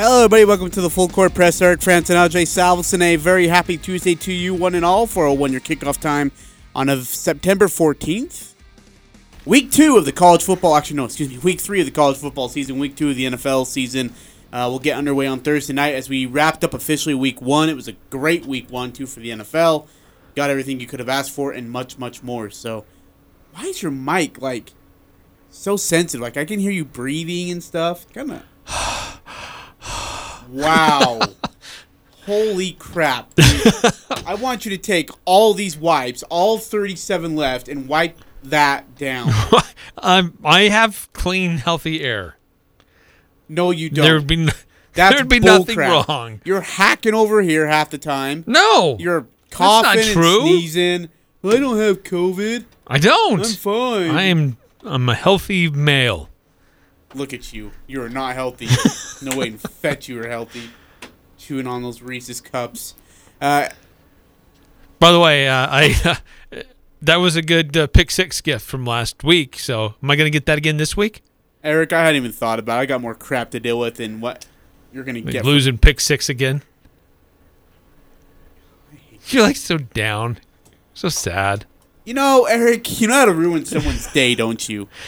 Hello, everybody. Welcome to the Full Court Press. Eric Frandsen and LJ Salvesen. A very happy Tuesday to you, one and all, for a one-year kickoff time on of September 14th. Week two of the college football, actually, no, excuse me, week three of the college football season, week two of the NFL season. Uh, we'll get underway on Thursday night as we wrapped up officially week one. It was a great week one, too, for the NFL. Got everything you could have asked for and much, much more. So, why is your mic, like, so sensitive? Like, I can hear you breathing and stuff. Kind of. Wow. Holy crap. dude. I want you to take all these wipes, all 37 left, and wipe that down. Um, I have clean, healthy air. No, you don't. There would be n- That's there would be nothing crap. wrong. You're hacking over here half the time. No, You're coughing and sneezing. Well, I don't have COVID. I don't. I'm fine. I am. I'm a healthy male. Look at you. You are not healthy. no way in fetch you are healthy. Chewing on those Reese's cups. Uh, By the way, uh, I that was a good uh, pick six gift from last week. So, am I going to get that again this week? Eric, I hadn't even thought about it. I got more crap to deal with than what you're going to get. losing pick six again. You're like so down, so sad. You know, Eric, you know how to ruin someone's day, don't you?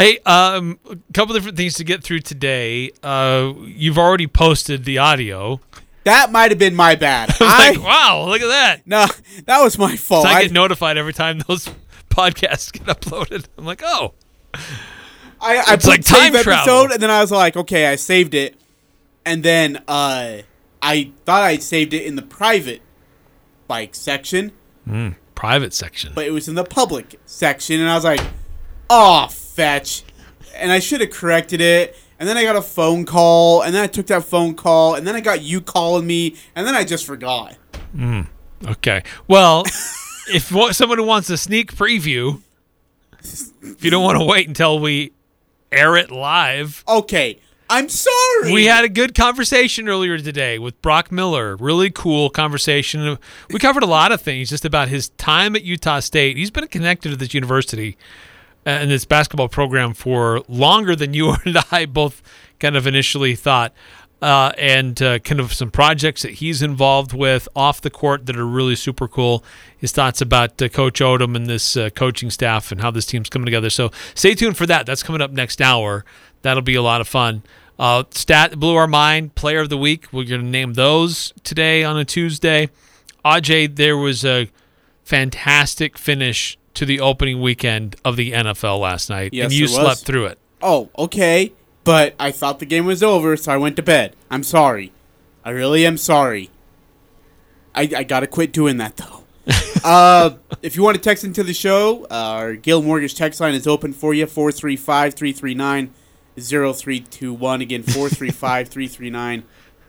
Hey, um, a couple different things to get through today. Uh, you've already posted the audio. That might have been my bad. I'm I like, wow, look at that. no, that was my fault. So I I, get notified every time those podcasts get uploaded. I'm like, oh, I, I it's like time travel. episode, and then I was like, okay, I saved it, and then uh, I thought I saved it in the private like section, private section. but it was in the public section, and I was like, oh, fetch, and I should have corrected it. And then I got a phone call, and then I took that phone call, and then I got you calling me, and then I just forgot. Hmm, okay. Well, if someone who wants a sneak preview, if you don't want to wait until we air it live, Okay, I'm sorry. we had a good conversation earlier today with Brock Miller. Really cool conversation. We covered a lot of things just about his time at Utah State. He's been connected to this university and this basketball program for longer than you and I both kind of initially thought. Uh, and uh, kind of some projects that he's involved with off the court that are really super cool. His thoughts about uh, Coach Odom and this uh, coaching staff and how this team's coming together. So stay tuned for that. That's coming up next hour. That'll be a lot of fun. Uh, stat blew our mind, player of the week. We're going to name those today on a Tuesday. Aj, there was a fantastic finish to the opening weekend of the NFL last night, Yes, and you slept through it. Oh, okay. But I thought the game was over, so I went to bed. I'm sorry. I really am sorry. I, I gotta quit doing that though. uh, if you want to text into the show, uh, our Guild Mortgage text line is open for you 435 339 0321. Again, 435 339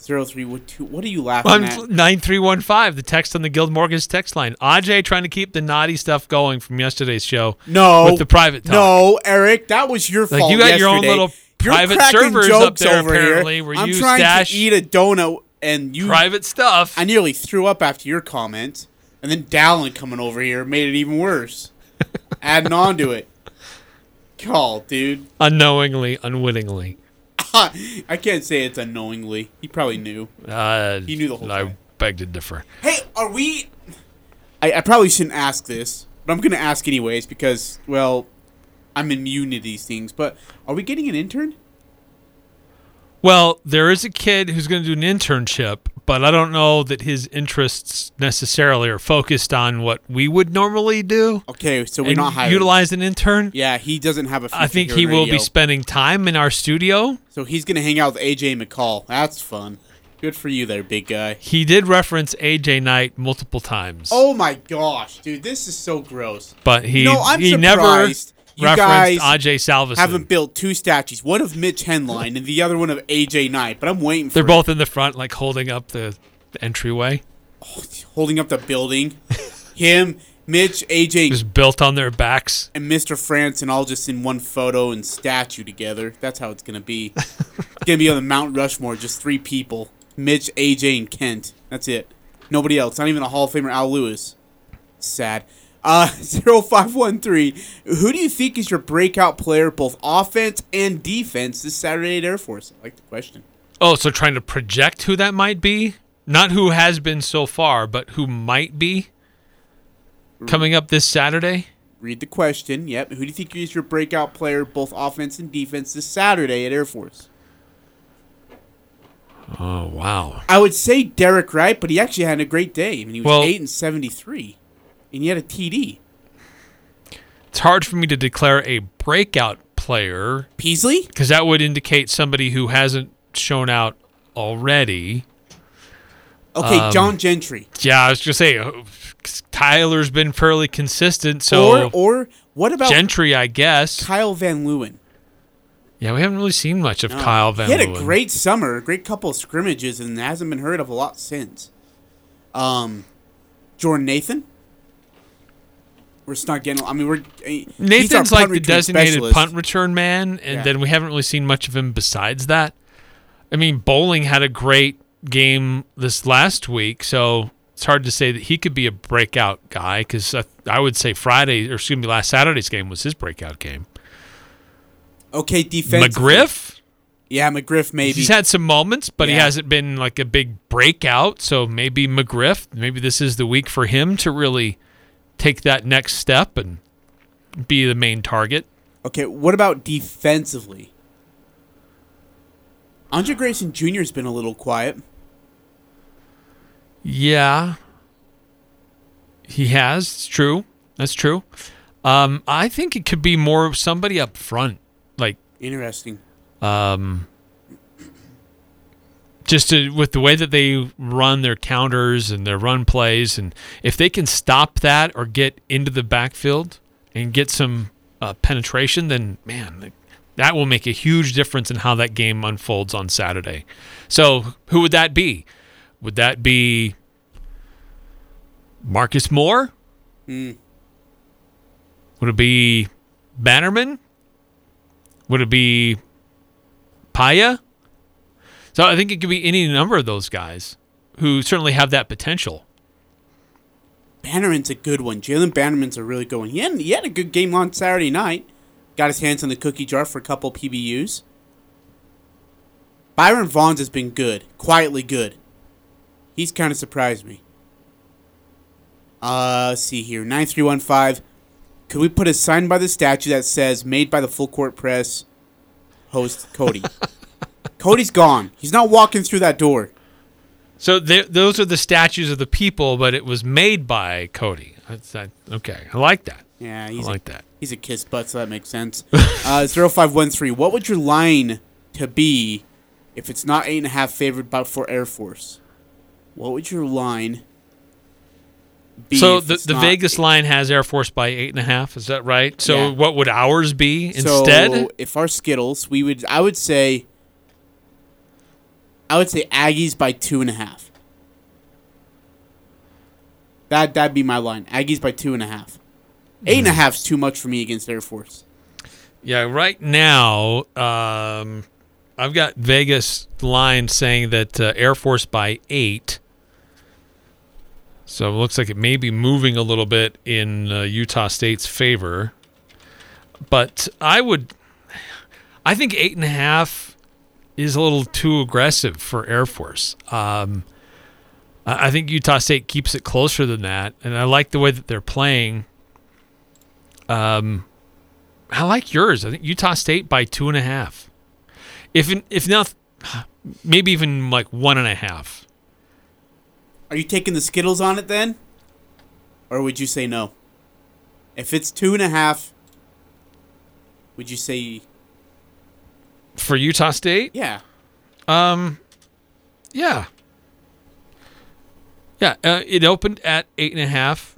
0312. What two what are you laughing at? Nine three one five. The text on the Guild Mortgage text line. Aj trying to keep the naughty stuff going from yesterday's show. No. with the private talk. No, Eric, that was your Like, fault. you got your own little You're private servers up there, over here. apparently, where I'm you trying stash to eat a donut, and you private stuff. I nearly threw up after your comment, and then Dallin coming over here made it even worse, adding on to it. Call, dude. unknowingly, unwittingly. I can't say it's unknowingly. He probably knew. Uh, He knew the whole thing. I time. beg to differ. Hey, are we? I, I probably shouldn't ask this, but I'm gonna ask anyways because, well, I'm immune to these things. But are we getting an intern? Well, there is a kid who's going to do an internship, but I don't know that his interests necessarily are focused on what we would normally do. Okay, so we're not hiring. utilize an intern. Yeah, he doesn't have a. I think he will radio. be spending time in our studio. So he's gonna hang out with AJ McCall. That's fun. Good for you, there, big guy. He did reference AJ Knight multiple times. Oh my gosh, dude, this is so gross. but he you know, he surprised never You guys Ajay haven't built two statues, one of Mitch Henline and the other one of AJ Knight. But I'm waiting for They're it. both in the front, like holding up the, the entryway. holding up the building. Him, Mitch, AJ, Just built on their backs. and Mr. France, and all just in one photo and statue together. That's how it's gonna be. it's gonna be on the Mount Rushmore, just three people: Mitch, AJ, and Kent. That's it. Nobody else. Not even a Hall of Famer, Al Lewis. Sad. Uh, 0513. Who do you think is your breakout player, both offense and defense, this Saturday at Air Force? I like the question. Oh, so trying to project who that might be? Not who has been so far, but who might be coming up this Saturday? Read the question. Yep. Who do you think is your breakout player, both offense and defense, this Saturday at Air Force? Oh, wow. I would say Derek Wright, but he actually had a great day. I mean, he was Well- eight and seventy-three, and he had a TD. It's hard for me to declare a breakout player Peasley? because that would indicate somebody who hasn't shown out already. Okay, Um, John Gentry. Yeah, I was to say, uh, Tyler's been fairly consistent, so or or what about Gentry, I guess. Kyle Van Leeuwen? Yeah, we haven't really seen much of Kyle Van He had a great summer, a great couple of scrimmages, and hasn't been heard of a lot since. Um, Jordan Nathan. We're not getting. I mean, we're Nathan's like the designated specialist. punt return man, and Yeah. then we haven't really seen much of him besides that. I mean, Bowling had a great game this last week, so it's hard to say that he could be a breakout guy because I, I would say Friday, or excuse me, last Saturday's game was his breakout game. Okay, defense. McGriff, Yeah, McGriff maybe. he's had some moments, but he hasn't been like a big breakout. So maybe McGriff, maybe this is the week for him to really take that next step and be the main target. Okay, what about defensively? Andre Grayson Jr. has been a little quiet. Yeah. He has. It's true. That's true. Um, I think it could be more of somebody up front, like Interesting. um, just to, with the way that they run their counters and their run plays, and if they can stop that or get into the backfield and get some uh, penetration, then man, that will make a huge difference in how that game unfolds on Saturday. So, who would that be? Would that be Marcus Moore? Would it be Bannerman? Would it be Paya? So I think it could be any number of those guys who certainly have that potential. Bannerman's a good one. Jalen Bannerman's a really good one. He had, he had a good game on Saturday night. Got his hands on the cookie jar for a couple PBUs. Byron Vaughns has been good. Quietly good. He's kind of surprised me. Uh, let's see here. 9315. Could we put a sign by the statue that says, made by the full court press, host Cody? Cody's gone. He's not walking through that door. So those are the statues of the people, but it was made by Cody. That. Okay, I like that. Yeah, I he's like a, that. He's a kiss butt, so that makes sense. Uh, 0513. What would your line to be if it's not 8.5 favored by for Air Force? What would your line be? So the, the Vegas line has Air Force by eight and a half. Is that right? So Yeah. what would ours be instead? So instead? if our Skittles, we would, I would say, I would say Aggies by two and a half. That that'd be my line. Aggies by two and a half. Eight and a half's too much for me against Air Force. Yeah, right now, um, I've got Vegas line saying that uh, Air Force by eight. So it looks like it may be moving a little bit in uh, Utah State's favor. But I would, I think eight and a half is a little too aggressive for Air Force. Um, I think Utah State keeps it closer than that, and I like the way that they're playing. Um, I like yours. I think Utah State by two and a half. If if not, maybe even like one and a half. Are you taking the Skittles on it then? Or would you say no? If it's two and a half, would you say For Utah State, yeah? um, yeah, yeah. Uh, it opened at eight and a half.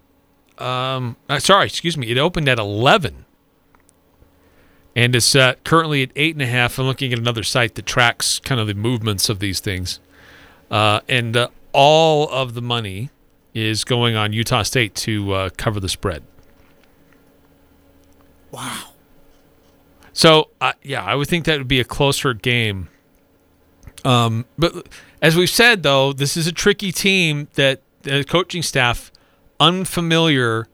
Um, uh, sorry, excuse me. It opened at eleven and it's uh, currently at eight and a half. I'm looking at another site that tracks kind of the movements of these things, uh, and uh, all of the money is going on Utah State to uh, cover the spread. Wow. So uh, yeah, I would think that would be a closer game. Um, but as we've said, though, this is a tricky team that the coaching staff unfamiliar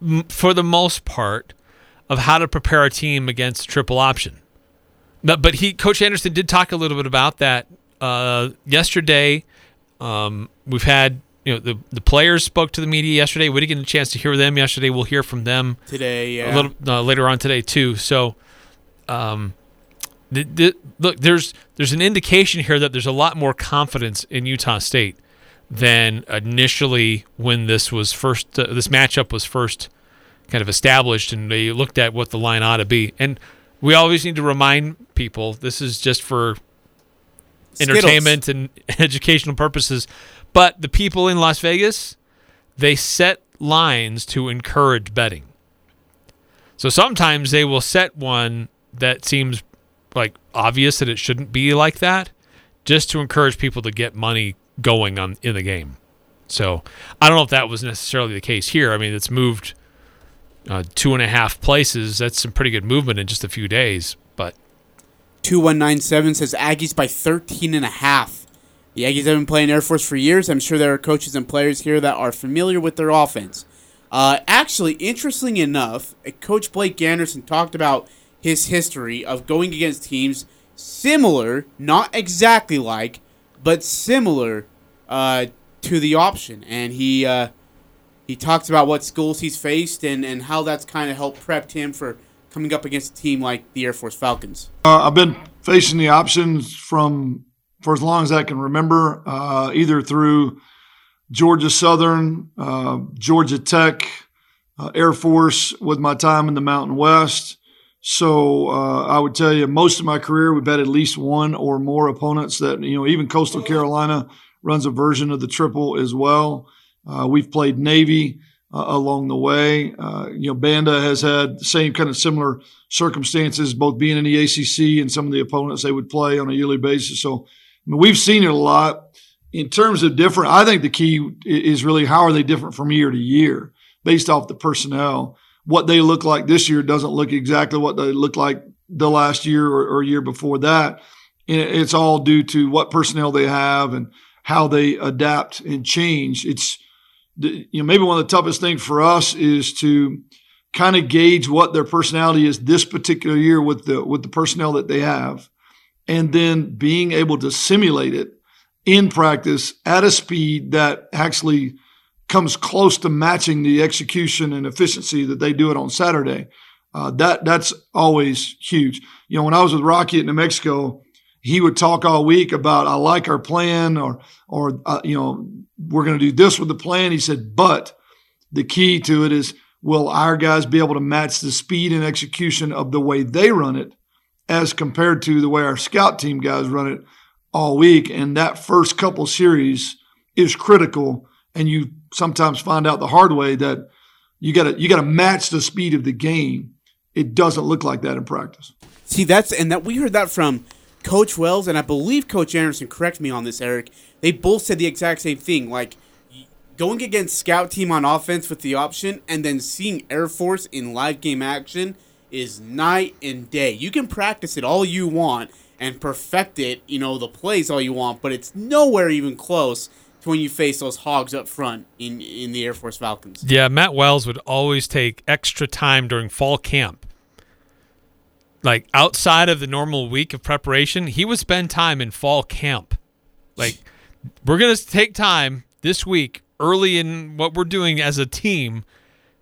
m- for the most part of how to prepare a team against triple option. But, but he, Coach Anderson, did talk a little bit about that uh, yesterday. Um, we've had you know the the players spoke to the media yesterday. We didn't get a chance to hear them yesterday. We'll hear from them Today, yeah. a little uh, later on today too. So, um, the, the, look, there's there's an indication here that there's a lot more confidence in Utah State than initially when this was first uh, this matchup was first kind of established and they looked at what the line ought to be. And we always need to remind people this is just for Skittles. entertainment and educational purposes. But the people in Las Vegas, they set lines to encourage betting. So sometimes they will set one that seems like obvious that it shouldn't be like that, just to encourage people to get money going on in the game. So I don't know if that was necessarily the case here. I mean, it's moved uh, two and a half places. That's some pretty good movement in just a few days. But 2197 says Aggies by 13 and a half. The Aggies have been playing Air Force for years. I'm sure there are coaches and players here that are familiar with their offense. Uh, actually, interestingly enough, uh, Coach Blake Anderson talked about his history of going against teams similar, not exactly like, but similar uh, to the option. And he uh, he talks about what schools he's faced and, and how that's kind of helped prep him for coming up against a team like the Air Force Falcons. Uh, I've been facing the options from for as long as I can remember, uh, either through Georgia Southern, uh, Georgia Tech, uh, Air Force with my time in the Mountain West. So uh, I would tell you, most of my career, we've had at least one or more opponents that, you know, even Coastal Carolina runs a version of the triple as well. Uh, we've played Navy uh, along the way. Uh, you know, Banda has had the same kind of similar circumstances, both being in the ACC and some of the opponents they would play on a yearly basis. So I mean, we've seen it a lot. In terms of different, I think the key is really how are they different from year to year based off the personnel. What they look like this year doesn't look exactly what they looked like the last year or, or year before that. And it's all due to what personnel they have and how they adapt and change. It's you know maybe one of the toughest things for us is to kind of gauge what their personality is this particular year with the with the personnel that they have and then being able to simulate it in practice at a speed that actually comes close to matching the execution and efficiency that they do it on Saturday. Uh, that that's always huge. You know, when I was with Rocky at New Mexico, he would talk all week about I like our plan or or uh, you know we're going to do this with the plan. He said, but the key to it is will our guys be able to match the speed and execution of the way they run it as compared to the way our scout team guys run it all week. And that first couple series is critical. And you sometimes find out the hard way that you got to you got to match the speed of the game. It doesn't look like that in practice. See, that's and that we heard that from Coach Wells and I believe Coach Anderson. Correct me on this, Eric. They both said the exact same thing. Like going against scout team on offense with the option, and then seeing Air Force in live game action is night and day. You can practice it all you want and perfect it, you know, the plays all you want, but it's nowhere even close to when you face those hogs up front in in the Air Force Falcons. Yeah, Matt Wells would always take extra time during fall camp. Like outside of the normal week of preparation, he would spend time in fall camp. Like we're going to take time this week early in what we're doing as a team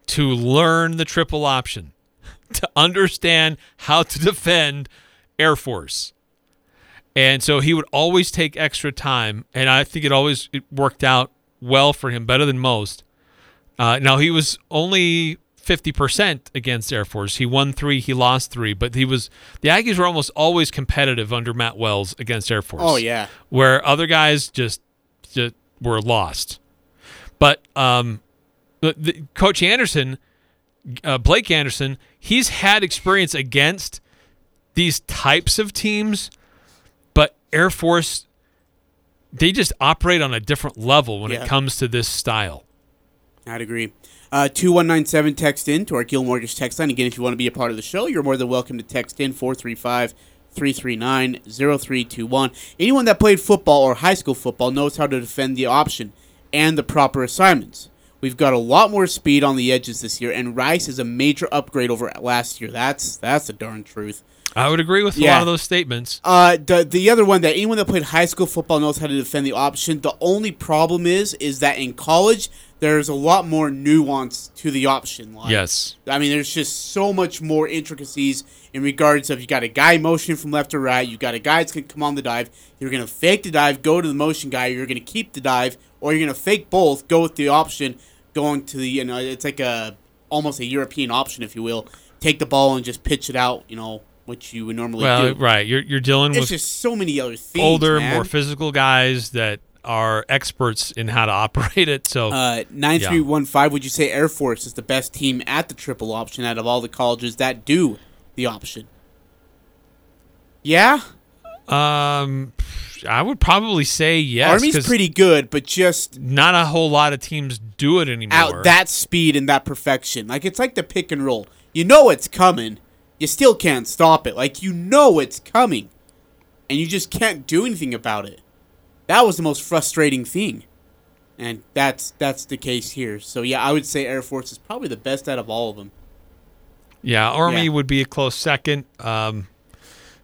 to learn the triple option, to understand how to defend Air Force. And so he would always take extra time, and I think it always it worked out well for him, better than most. Uh, now he was only fifty percent against Air Force. He won three, he lost three, but he was the Aggies were almost always competitive under Matt Wells against Air Force. Oh yeah. where other guys just just were lost. But um, the, the, Coach Anderson, uh, Blake Anderson, he's had experience against these types of teams, Air Force they just operate on a different level when Yeah. it comes to this style. I'd agree. Uh, 2197 text in to our Guild Mortgage text line. Again, if you want to be a part of the show, you're more than welcome to text in 435 339 0321. Anyone that played football or high school football knows how to defend the option and the proper assignments. We've got a lot more speed on the edges this year, and Rice is a major upgrade over last year. That's that's the darn truth. I would agree with a lot of those statements. Uh, the the other one that anyone that played high school football knows how to defend the option. The only problem is is that in college there's a lot more nuance to the option. Like, Yes. I mean there's just so much more intricacies in regards of you got a guy motion from left to right, you got a guy that's gonna come on the dive, you're gonna fake the dive, go to the motion guy, you're gonna keep the dive, or you're gonna fake both, go with the option, going to the you know it's like a almost a European option if you will. Take the ball and just pitch it out, you know, which you would normally Well, do. right. You're you're dealing There's with just so many other things. older, man. more physical guys that are experts in how to operate it. So Uh, nine three one five. Would you say Air Force is the best team at the triple option out of all the colleges that do the option? Yeah, Um, I would probably say yes. Army's pretty good, but just Not a whole lot of teams do it anymore. out that speed and that perfection. Like it's like the pick and roll. You know it's coming. You still can't stop it. Like you know it's coming, and you just can't do anything about it. That was the most frustrating thing, and that's that's the case here. So yeah, I would say Air Force is probably the best out of all of them. yeah, Army Yeah. would be a close second. Um,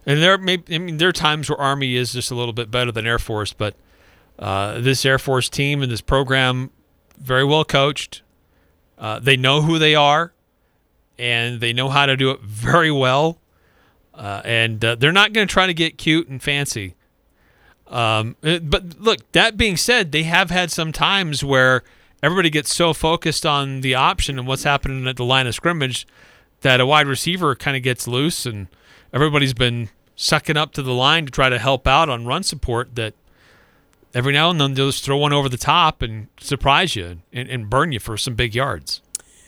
and there may I mean there are times where Army is just a little bit better than Air Force, but uh, this Air Force team and this program very well coached. Uh, they know who they are, and they know how to do it very well. Uh, and uh, they're not going to try to get cute and fancy. Um, uh, but look, that being said, they have had some times where everybody gets so focused on the option and what's happening at the line of scrimmage that a wide receiver kind of gets loose and everybody's been sucking up to the line to try to help out on run support that every now and then they'll just throw one over the top and surprise you and, and burn you for some big yards.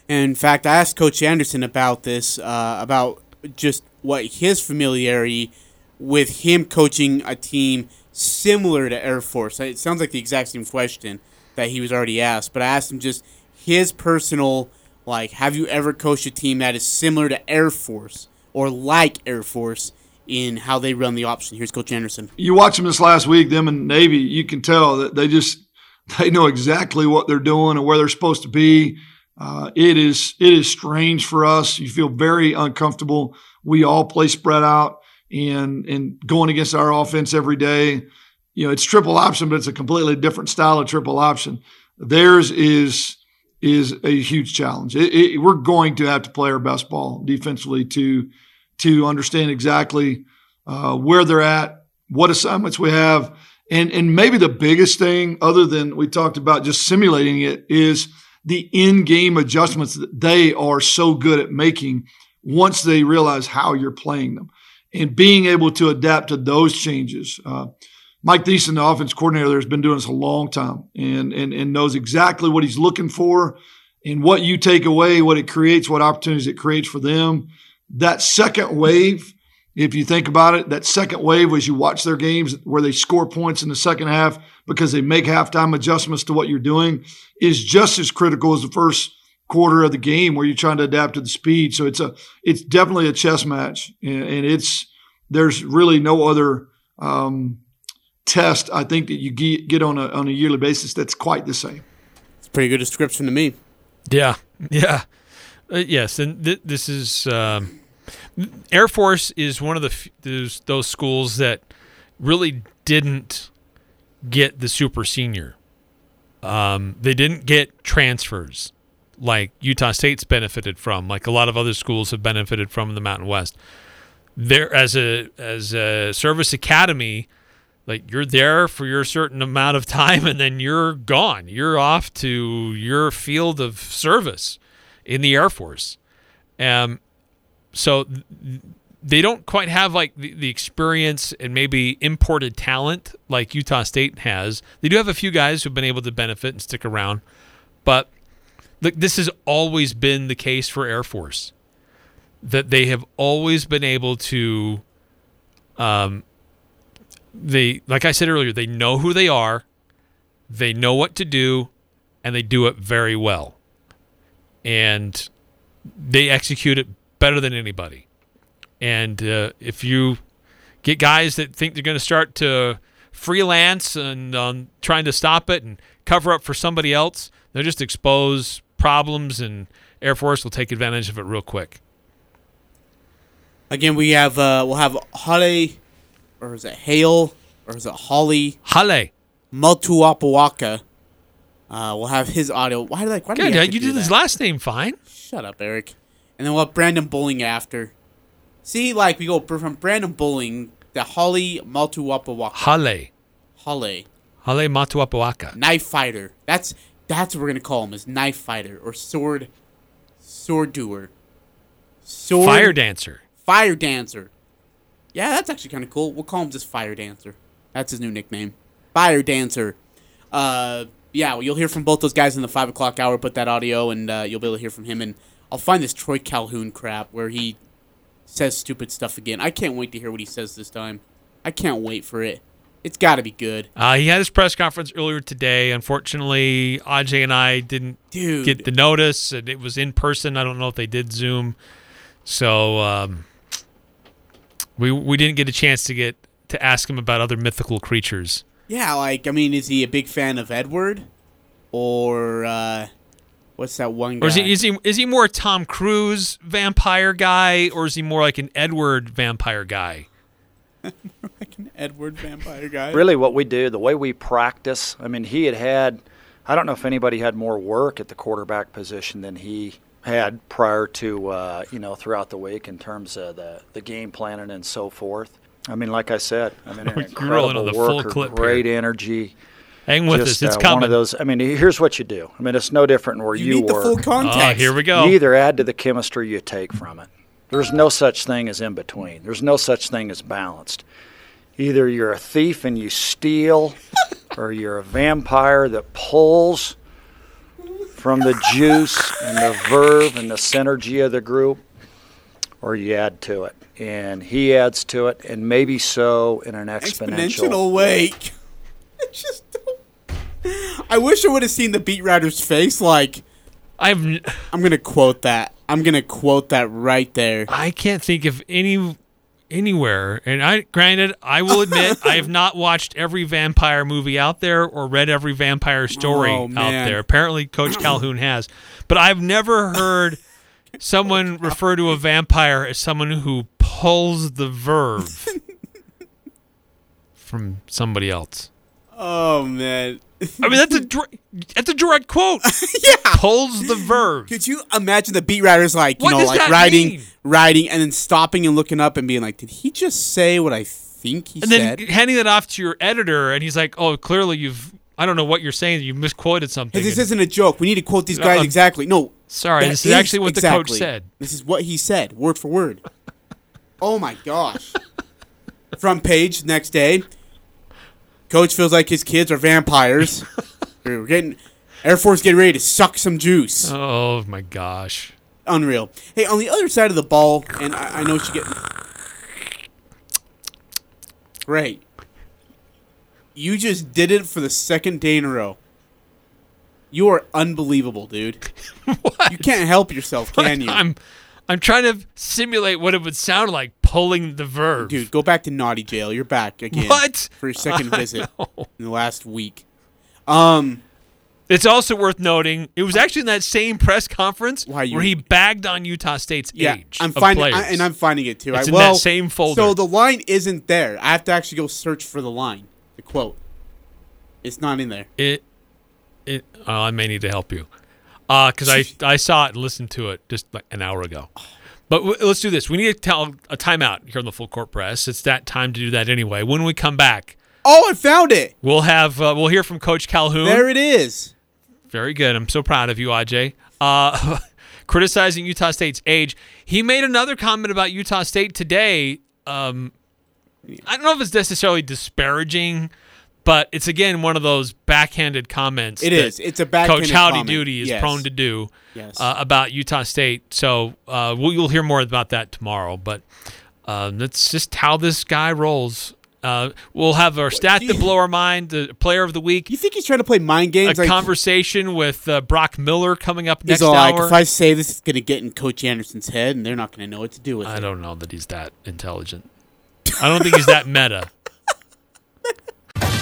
In fact, I asked Coach Anderson about this, uh, about just what his familiarity with him coaching a team similar to Air Force. It sounds like the exact same question that he was already asked, but I asked him just his personal, like, have you ever coached a team that is similar to Air Force or like Air Force in how they run the option? Here's Coach Anderson. you watch them this last week, them and Navy, you can tell that they just they know exactly what they're doing and where they're supposed to be. Uh, it is it is strange for us. You feel very uncomfortable. We all play spread out and and going against our offense every day. You know, it's triple option, but it's a completely different style of triple option. Theirs is is a huge challenge. It, it, we're going to have to play our best ball defensively to to understand exactly uh, where they're at, what assignments we have, and and maybe the biggest thing, other than we talked about just simulating it, is the in-game adjustments that they are so good at making once they realize how you're playing them, and being able to adapt to those changes. Uh, Mike Thiesen, the offense coordinator, there has been doing this a long time, and and and knows exactly what he's looking for, and what you take away, what it creates, what opportunities it creates for them. That second wave if you think about it, that second wave as you watch their games where they score points in the second half because they make halftime adjustments to what you're doing is just as critical as the first quarter of the game where you're trying to adapt to the speed. So it's a it's definitely a chess match, and, and it's there's really no other um, test I think that you get, get on a on a yearly basis that's quite the same. It's a pretty good description to me. Yeah, yeah, uh, yes, and th- this is um, Air Force is one of the those those schools that really didn't get the super senior. Um, they didn't get transfers like Utah State's benefited from, like a lot of other schools have benefited from in the Mountain West. There, as a as a service academy, like you're there for your certain amount of time and then you're gone. You're off to your field of service in the Air Force. Um, so th- they don't quite have like the, the experience and maybe imported talent like Utah State has. They do have a few guys who've been able to benefit and stick around, but this has always been the case for Air Force. that they have always been able to um they like I said earlier, they know who they are, they know what to do, and they do it very well. And they execute it better than anybody. And uh, if you get guys that think they're going to start to freelance and um, trying to stop it and cover up for somebody else, they'll just expose problems, and Air Force will take advantage of it real quick. Again, we have uh, we'll have Holly, or is it Hale, or is it Holly Hale. Motu'apuaka. Uh, we'll have his audio. Why did I? Why did Good. we uh, You do did his last name fine. Shut up, Eric. And then we'll have Brandon Bowling after. See, like we go from Brandon Bowling to Holly Motu'apuaka. Hale. Holly. Hale Motu'apuaka. knife fighter. That's that's what we're gonna call him is knife fighter or sword sword doer. Sword Fire dancer. fire dancer. Yeah, that's actually kind of cool. We'll call him just fire dancer. That's his new nickname, fire dancer. Uh, yeah, well, you'll hear from both those guys in the five o'clock hour. Put that audio, and uh, you'll be able to hear from him. And I'll find this Troy Calhoun crap where he says stupid stuff again. I can't wait to hear what he says this time. I can't wait for it. It's got to be good, Uh, he had his press conference earlier today. Unfortunately, Aj and I didn't dude. get the notice, and it was in person. I don't know if they did Zoom, so um, we we didn't get a chance to get to ask him about other mythical creatures. Yeah, like I mean, is he a big fan of Edward, or uh, what's that one guy? Or is he is he is he more a Tom Cruise vampire guy, or is he more like an Edward vampire guy? like an Edward vampire guy? really what we do, the way we practice. I mean, he had had, I don't know if anybody had more work at the quarterback position than he had prior to, uh, you know, throughout the week in terms of the, the game planning and so forth. I mean, like I said, I mean, an We're on incredible the full worker, clip great here. energy. Hang with just us, it's uh, coming. one of those. I mean, here's what you do. I mean, it's no different where You you, need the full context. oh, here we go. You either add to the chemistry you take from it. There's no such thing as in between. There's no such thing as balanced. Either you're a thief and you steal, or you're a vampire that pulls from the juice and the verve and the synergy of the group, or you add to it. And he adds to it, and maybe so in an exponential, exponential way. I just don't. I wish I would have seen the beat writer's face. Like, I've n- I'm gonna quote that. I'm gonna quote that right there. I can't think of any anywhere. And I granted, I will admit I have not watched every vampire movie out there or read every vampire story Oh, out there. Apparently Coach Calhoun has. But I've never heard someone oh, refer to a vampire as someone who pulls the verve from somebody else. Oh man. I mean that's a dir- that's a direct quote. yeah. Pulls the verb. Could you imagine the beat writers like you What know like that writing, mean? writing, and then stopping and looking up and being like, did he just say what I think he and then handing it off to your editor, and he's like, "Oh, clearly you've I don't know what you're saying. You misquoted something." This And- isn't a joke. We need to quote these guys Uh, exactly. No, Sorry, this is actually what the coach said. This is what he said, word for word. oh my gosh! Front page next day. Coach feels like his kids are vampires. We're getting Air Force getting ready to suck some juice. Oh my gosh. Unreal. Hey, on the other side of the ball, and I, I know she get great. You just did it for the second day in a row. You are unbelievable, dude. What? You can't help yourself, can you? I'm I'm trying to simulate what it would sound like pulling the verb. Dude, go back to naughty jail. You're back again. What? For your second visit in the last week. Um, It's also worth noting it was actually in that same press conference Why, you- where he bagged on Utah State's yeah, age I'm finding. I, and I'm finding it too. It's I, in well, that same folder. So the line isn't there. I have to actually go search for the line, the quote. It's not in there. it it oh, I may need to help you. Uh cuz I I saw it and listened to it just like an hour ago. But w- let's do this. We need to tell a timeout here on the full court press. It's that time to do that anyway. When we come back, Oh, I found it. we'll have uh, we'll hear from Coach Calhoun. There it is. Very good. I'm so proud of you, Aj. Uh, criticizing Utah State's age. He made another comment about Utah State today. Um, I don't know if it's necessarily disparaging, but it's again one of those backhanded comments. It is. It's a backhanded Coach Howdy comment. Doody is Yes. prone to do Yes. uh, about Utah State. So uh, we'll, you'll hear more about that tomorrow. But uh, that's just how this guy rolls. Uh, we'll have our stat to blow our mind, the player of the week, You think he's trying to play mind a games? like, conversation with uh, Brock Miller coming up next all like, if I say this, it's going to get in Coach Anderson's head, and they're not going to know what to do with I it. I don't know that he's that intelligent. I don't think he's that meta.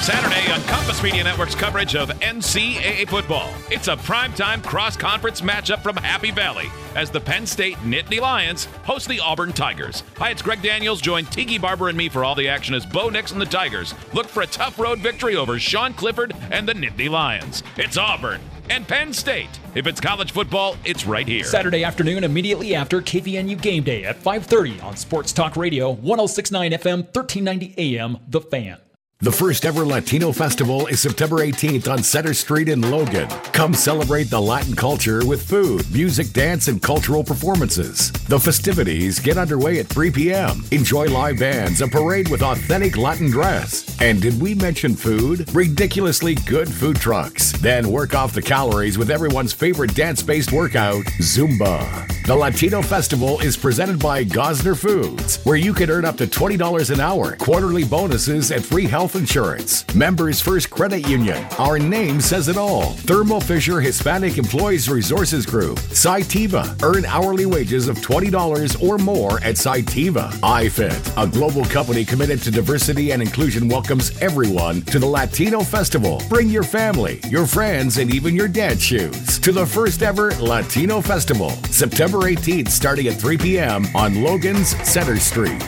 Saturday on Compass Media Network's coverage of NCAA football. It's a primetime cross-conference matchup from Happy Valley as the Penn State Nittany Lions host the Auburn Tigers. Hi, it's Greg Daniels. Join Tiki Barber and me for all the action as Bo Nix and the Tigers look for a tough road victory over Sean Clifford and the Nittany Lions. It's Auburn and Penn State. If it's college football, it's right here. Saturday afternoon, immediately after KVNU Game Day at 5:30 on Sports Talk Radio, 106.9 FM, 1390 AM. The Fan. The first ever Latino festival is September 18th on Center Street in Logan. Come celebrate the Latin culture with food, music, dance, and cultural performances. The festivities get underway at 3 p.m. Enjoy live bands, a parade with authentic Latin dress. And did we mention food? Ridiculously good food trucks. Then work off the calories with everyone's favorite dance based workout, Zumba. The Latino Festival is presented by Gossner Foods, where you can earn up to $20 an hour, quarterly bonuses, and free health insurance. Members First Credit Union. Our name says it all. Thermo Fisher Hispanic Employees Resources Group. Cytiva. Earn hourly wages of $20 or more at Cytiva. iFit, a global company committed to diversity and inclusion, welcomes everyone to the Latino Festival. Bring your family, your friends, and even your dad shoes to the first ever Latino Festival, September 18th, starting at 3 p.m. on Logan's Center Street.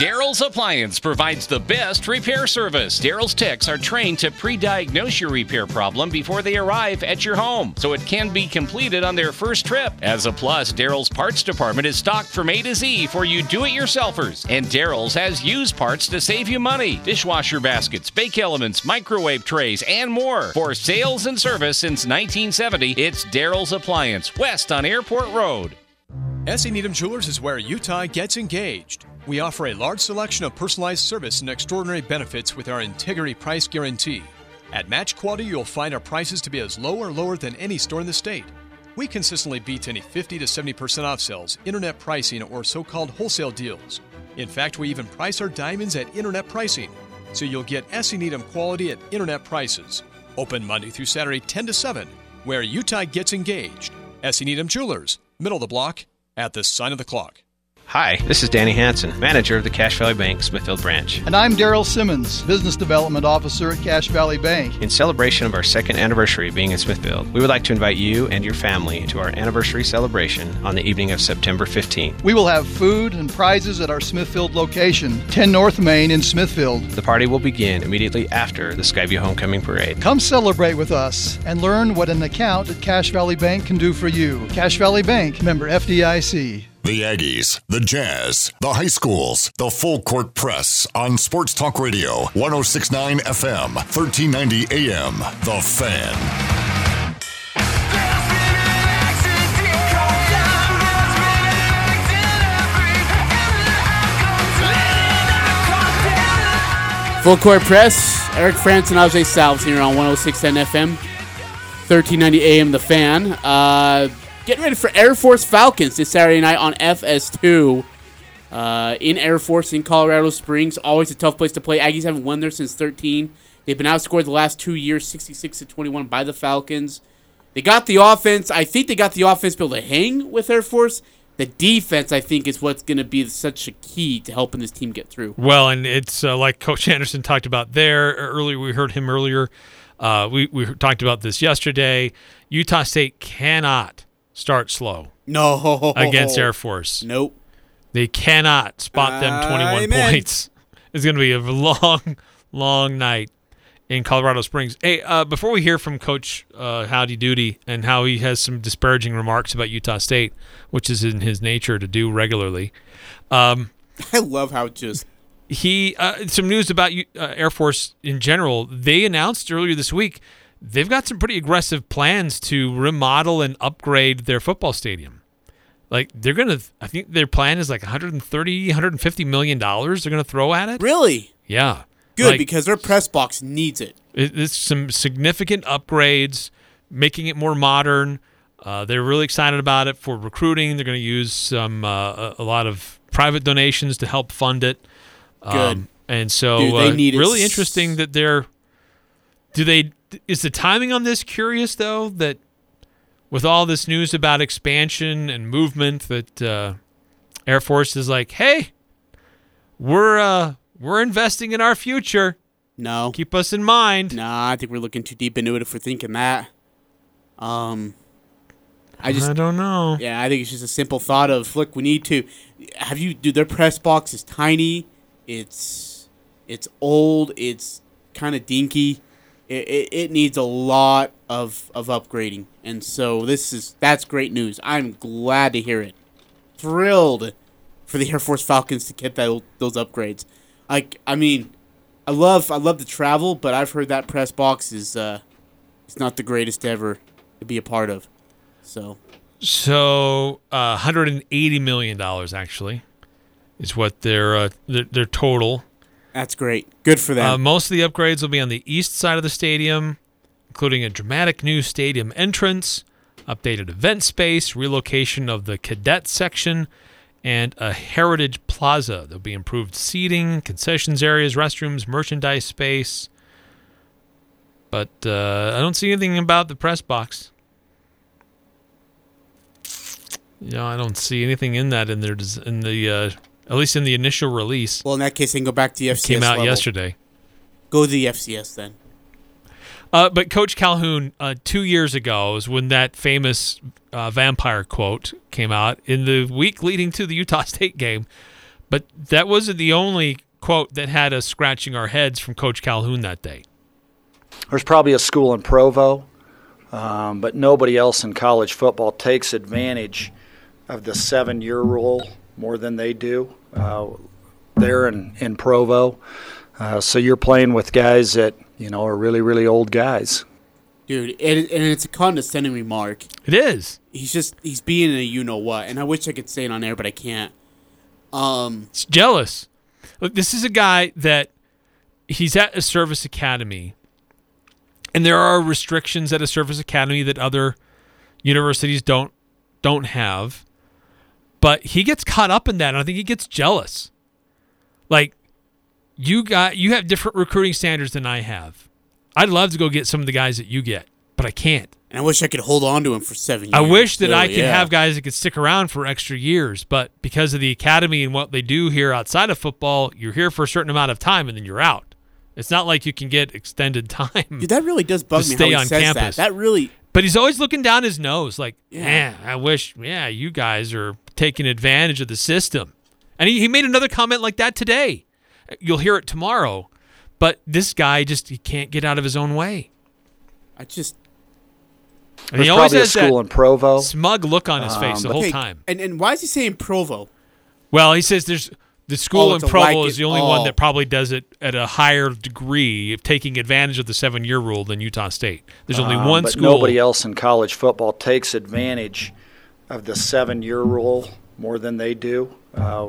Daryl's Appliance provides the best repair service. Daryl's techs are trained to pre diagnose your repair problem before they arrive at your home, so it can be completed on their first trip. As a plus, Daryl's parts department is stocked from A to Z for you do it yourselfers. And Daryl's has used parts to save you money dishwasher baskets, bake elements, microwave trays, and more. For sales and service since 1970, it's Daryl's Appliance, west on Airport Road. S.E. Needham Jewelers is where Utah gets engaged. We offer a large selection of personalized service and extraordinary benefits with our integrity price guarantee. At Match Quality, you'll find our prices to be as low or lower than any store in the state. We consistently beat any 50 to 70% off sales, internet pricing, or so called wholesale deals. In fact, we even price our diamonds at internet pricing, so you'll get S.E. Needham quality at internet prices. Open Monday through Saturday, 10 to 7, where Utah gets engaged. S.E. Needham Jewelers, middle of the block, at the sign of the clock. Hi, this is Danny Hanson, manager of the Cache Valley Bank Smithfield branch. And I'm Daryl Simmons, Business Development Officer at Cache Valley Bank. In celebration of our second anniversary being in Smithfield, we would like to invite you and your family to our anniversary celebration on the evening of September 15th. We will have food and prizes at our Smithfield location, 10 North Main in Smithfield. The party will begin immediately after the Skyview Homecoming Parade. Come celebrate with us and learn what an account at Cache Valley Bank can do for you. Cache Valley Bank, member FDIC. The Aggies, the Jazz, the high schools, the full court press on Sports Talk Radio, 1069 FM, 1390 AM. The Fan. Full court press. Eric Frandsen and Ajay Salves here on 106.10 FM, 1390 AM. The Fan. Uh, getting ready for Air Force Falcons this Saturday night on FS2. Uh, in Air Force in Colorado Springs, always a tough place to play. Aggies haven't won there since 13. They've been outscored the last two years, 66 to 21 by the Falcons. They got the offense. I think they got the offense to be able to hang with Air Force. The defense, I think, is what's going to be such a key to helping this team get through. Well, and it's uh, like Coach Anderson talked about there earlier. We heard him earlier. Uh, we we talked about this yesterday. Utah State cannot start slow. No against Air Force. Nope. They cannot spot them 21 Amen. points. It's going to be a long, long night in Colorado Springs. Hey, uh, before we hear from Coach uh, Howdy Doody and how he has some disparaging remarks about Utah State, which is in his nature to do regularly, um, I love how just he uh, some news about uh, Air Force in general. They announced earlier this week they've got some pretty aggressive plans to remodel and upgrade their football stadium. Like they're gonna, I think their plan is like 130, 150 million dollars. They're gonna throw at it. Really? Yeah. Good Like, because their press box needs it. it- it's some significant upgrades, making it more modern. Uh, they're really excited about it for recruiting. They're going to use some uh, a, lot of private donations to help fund it. Um, Good. and so, Dude, they uh, need really interesting that they're. Do they? Is the timing on this curious though? That with all this news about expansion and movement, that uh, Air Force is like, hey, we're uh, we're investing in our future. No. Keep us in mind. Nah, I think we're looking too deep into it if we're thinking that. Um, I just I don't know. Yeah, I think it's just a simple thought of look, we need to have you. Dude, their press box is tiny. It's it's old. It's kind of dinky. It, it, it needs a lot of of upgrading, and so this is that's great news. I'm glad to hear it. Thrilled for the Air Force Falcons to get that, those upgrades. Like, I mean, I love I love to travel, but I've heard that press box is uh, it's not the greatest ever to be a part of. So So, uh, 180 million dollars actually is what their uh, their, their total. That's great. Good for them. Uh, most of the upgrades will be on the east side of the stadium, including a dramatic new stadium entrance, updated event space, relocation of the cadet section, and a heritage plaza. There'll be improved seating, concessions areas, restrooms, merchandise space. But uh, I don't see anything about the press box. You know, I don't see anything in that in their in the uh, at least in the initial release. Well, in that case, they can go back to the FCS. came out level. yesterday. Go to the FCS then. Uh, but Coach Calhoun, uh, two years ago, is when that famous uh, vampire quote came out in the week leading to the Utah State game. But that wasn't the only quote that had us scratching our heads from Coach Calhoun that day. There's probably a school in Provo, um, but nobody else in college football takes advantage of the seven year rule more than they do uh, there in, in Provo. Uh, so you're playing with guys that, you know, are really, really old guys. Dude, it, and it's a condescending remark. It is. He's just he's being a you know what, and I wish I could say it on air, but I can't. Um, It's jealous. Look, this is a guy that he's at a service academy, and there are restrictions at a service academy that other universities don't don't have. But he gets caught up in that, and I think he gets jealous. Like you got you have different recruiting standards than I have. I'd love to go get some of the guys that you get, but I can't. and I wish I could hold on to him for seven years. I wish that I could yeah. have guys that could stick around for extra years, but because of the academy and what they do here outside of football, you're here for a certain amount of time and then you're out. It's not like you can get extended time. Dude, that really does bug to me stay on says campus. that. That really, But he's always looking down his nose, like, Yeah. man, I wish, yeah, you guys are taking advantage of the system. And he, he made another comment like that today. You'll hear it tomorrow. But this guy just he can't get out of his own way. I just And he always probably a has school that in Provo. smug look on his face Um, the whole Okay, time. And and why is he saying Provo? Well, he says there's the school Oh, in Provo like is the only one oh. that probably does it at a higher degree of taking advantage of the seven year rule than Utah State. There's only Um, one but school. nobody else in college football takes advantage of the seven year rule more than they do uh,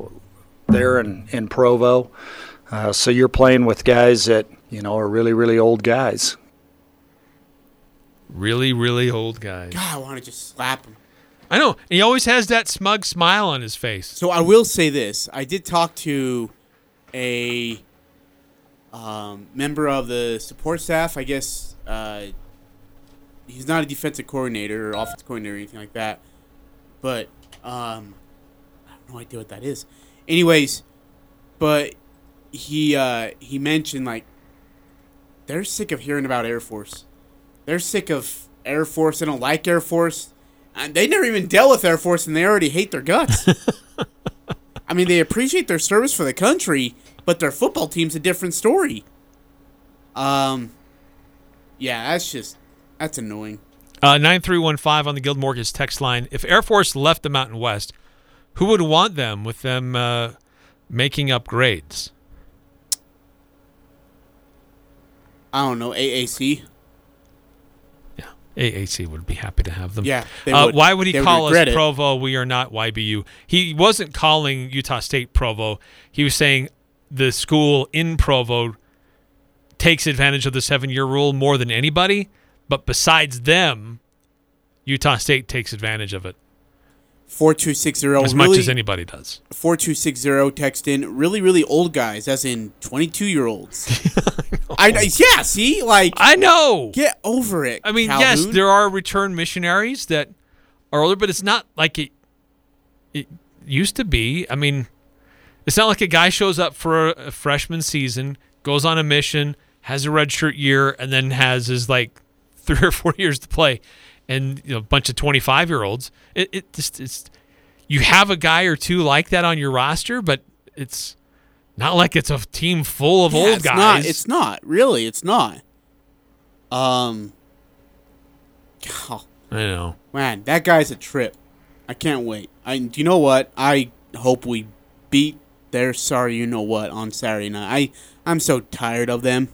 there in, in Provo. Uh, so you're playing with guys that, you know, are really, really old guys. Really, really old guys. God, I want to just slap him. I know. He always has that smug smile on his face. So I will say this: I did talk to a um, member of the support staff. I guess uh, he's not a defensive coordinator or offensive coordinator or anything like that, but um, I have no idea what that is. Anyways, but he uh, he mentioned like they're sick of hearing about Air Force. They're sick of Air Force. They don't like Air Force. And they never even dealt with Air Force, and they already hate their guts. I mean, they appreciate their service for the country, but their football team's a different story. Um, yeah, that's just that's annoying. Uh, 9315 on the Guild Mortgage text line. If Air Force left the Mountain West, who would want them with them uh, making upgrades? I don't know AAC. Yeah, AAC would be happy to have them. Yeah, Uh, would. why would he They would call us it. Provo? We are not YBU. He wasn't calling Utah State Provo. He was saying the school in Provo takes advantage of the seven-year rule more than anybody. But besides them, Utah State takes advantage of it Four two six zero. as really, much as anybody does. Four two six zero. Text in. Really, really old guys, as in twenty two year olds. I, I yeah. See, like I know. Get over it. I mean, yes, there are return missionaries that are older, but it's not like it it used to be. I mean, it's not like a guy shows up for a, a freshman season, goes on a mission, has a redshirt year, and then has his like three or four years to play, and you know, a bunch of twenty five year olds. It, it just it's you have a guy or two like that on your roster, but it's not like it's a team full of Yeah, old it's guys. Not, it's not really. It's not. Um. oh, I know. man, that guy's a trip. I can't wait. I. Do you know what? I hope we beat their sorry you know what on Saturday night. I. I'm so tired of them.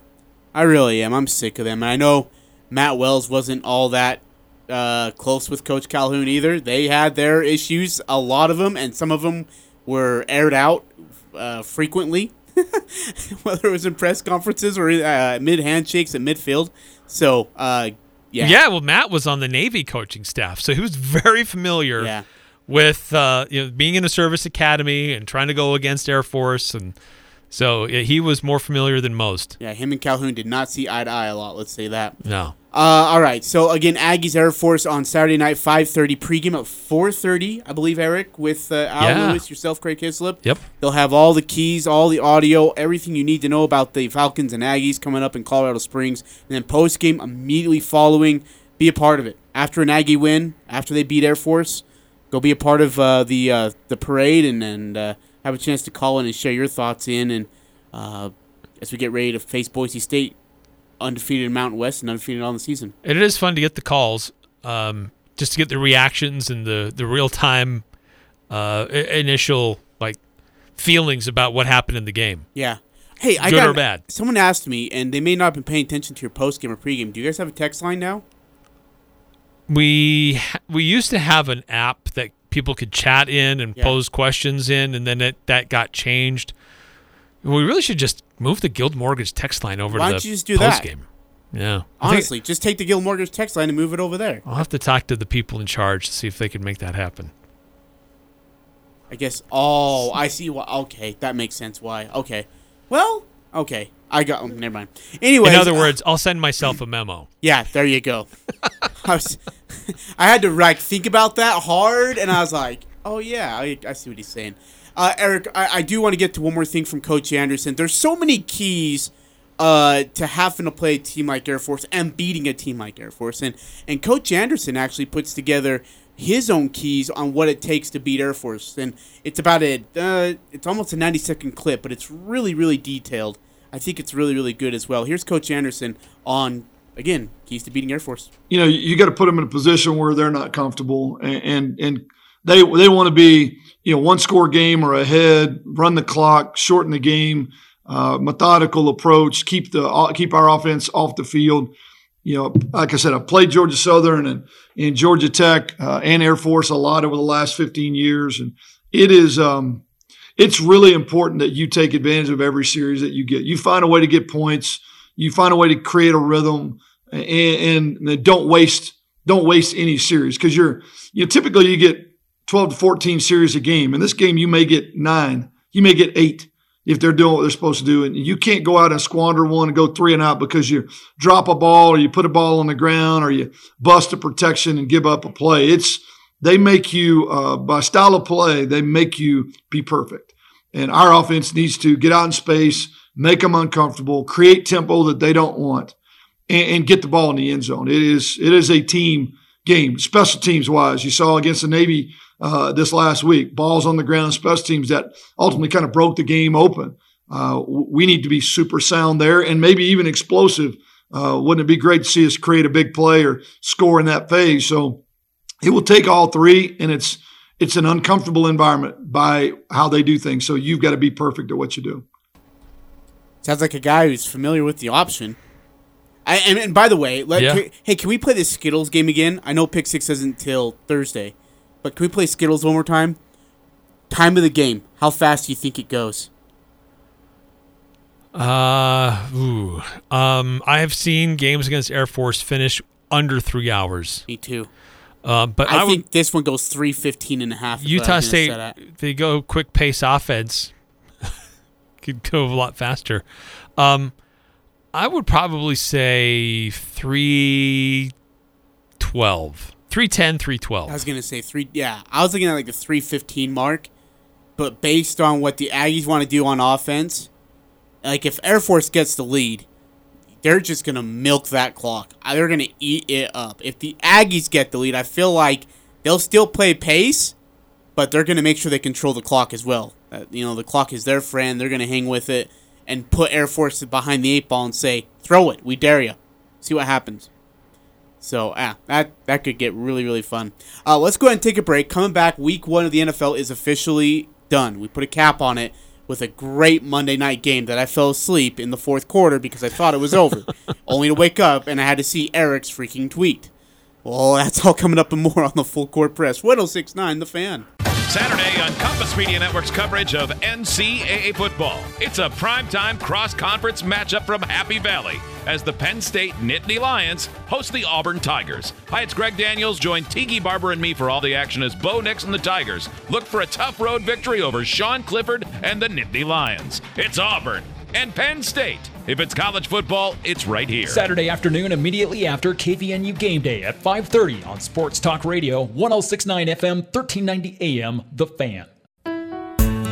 I really am. I'm sick of them. And I know Matt Wells wasn't all that uh, close with Coach Calhoun either. They had their issues, a lot of them, and some of them were aired out uh, frequently, whether it was in press conferences or uh, mid handshakes at midfield. So, uh, yeah. Yeah, well, Matt was on the Navy coaching staff, so he was very familiar Yeah. with uh, you know being in a service academy and trying to go against Air Force, and so he was more familiar than most. Yeah, him and Calhoun did not see eye to eye a lot. Let's say that. No. Uh, all right. So again, Aggies Air Force on Saturday night, five thirty. Pregame at four thirty, I believe. Eric with uh, Al Yeah. Lewis, yourself, Craig Hislop. Yep. They'll have all the keys, all the audio, everything you need to know about the Falcons and Aggies coming up in Colorado Springs. And then post game immediately following, be a part of it. After an Aggie win, after they beat Air Force, go be a part of uh, the uh, the parade and and uh, have a chance to call in and share your thoughts in. And uh, as we get ready to face Boise State, undefeated in Mountain West and undefeated on the season. And it is fun to get the calls, um, just to get the reactions and the the real time uh, initial like feelings about what happened in the game. Yeah. Hey, I Good got or bad? Someone asked me, and they may not have been paying attention to your post game or pregame. Do you guys have a text line now? We we used to have an app that people could chat in and Yeah. pose questions in, and then it, that got changed. We really should just move the Guild Mortgage text line over Why to don't the you just do that? game. Yeah, I think- Honestly, just take the Guild Mortgage text line and move it over there. I'll have to talk to the people in charge to see if they can make that happen. I guess. Oh, I see. Why. Okay, that makes sense. Why? Okay. Well, okay. I got. Oh, never mind. Anyway. in other words, I'll send myself a memo. Yeah, there you go. I, was, I had to like think about that hard, and I was like, "Oh yeah, I, I see what he's saying." Uh, Eric, I, I do want to get to one more thing from Coach Anderson. There's so many keys uh, to having to play a team like Air Force and beating a team like Air Force, and and Coach Anderson actually puts together his own keys on what it takes to beat Air Force, and it's about a uh, it's almost a 90 second clip, but it's really really detailed. I think it's really really good as well. Here's Coach Anderson on again keys to beating Air Force. you know, you got to put them in a position where they're not comfortable, and and, and they they want to be you know one score game or ahead, run the clock, shorten the game, uh, methodical approach, keep the keep our offense off the field. You know, like I said, I played Georgia Southern and and Georgia Tech uh, and Air Force a lot over the last 15 years, and it is. Um, it's really important that you take advantage of every series that you get. You find a way to get points. You find a way to create a rhythm, and, and don't waste don't waste any series because you're you know, typically you get 12 to 14 series a game. In this game, you may get nine, you may get eight if they're doing what they're supposed to do. And you can't go out and squander one and go three and out because you drop a ball or you put a ball on the ground or you bust a protection and give up a play. It's they make you uh, by style of play, they make you be perfect. And our offense needs to get out in space, make them uncomfortable, create tempo that they don't want, and, and get the ball in the end zone. It is it is a team game, special teams wise. You saw against the Navy uh, this last week, balls on the ground, special teams that ultimately kind of broke the game open. Uh, we need to be super sound there, and maybe even explosive. Uh, wouldn't it be great to see us create a big play or score in that phase? So it will take all three, and it's it's an uncomfortable environment by how they do things. So you've got to be perfect at what you do. Sounds like a guy who's familiar with the option. I, and, and by the way, let, Yeah. can- hey, can we play this Skittles game again? I know Pick Six isn't until Thursday, but can we play Skittles one more time? Time of the game. How fast do you think it goes? Uh, ooh. Um, I have seen games against Air Force finish under three hours. Me too. Uh, but I, I, would think this one goes 315 and a half. is what I Utah State, they go quick pace offense, could go a lot faster. Um, I would probably say 312. 310, 312. I was gonna say three. Yeah, I was looking at like the 315 mark, but based on what the Aggies want to do on offense, like if Air Force gets the lead, they're just gonna milk that clock. They're gonna eat it up. If the Aggies get the lead, I feel like they'll still play pace, but they're gonna make sure they control the clock as well. Uh, you know, the clock is their friend. They're gonna hang with it and put Air Force behind the eight ball and say, "Throw it, we dare you." See what happens. So ah, that that could get really really fun. Uh, let's go ahead and take a break. Coming back, week one of the NFL is officially done. We put a cap on it with a great Monday night game that I fell asleep in the fourth quarter because I thought it was over, only to wake up and I had to see Eric's freaking tweet. Well, that's all coming up and more on the full court press. 1069 The Fan. Saturday on Compass Media Network's coverage of NCAA football. It's a primetime cross conference matchup from Happy Valley as the Penn State Nittany Lions host the Auburn Tigers. Hi, it's Greg Daniels. Join Tiki Barber and me for all the action as Bo Nix and the Tigers look for a tough road victory over Sean Clifford and the Nittany Lions. It's Auburn and Penn State. If it's college football, it's right here. Saturday afternoon, immediately after KVNU Game Day at 5:30 on Sports Talk Radio, 106.9 FM, 1390 AM. The Fan.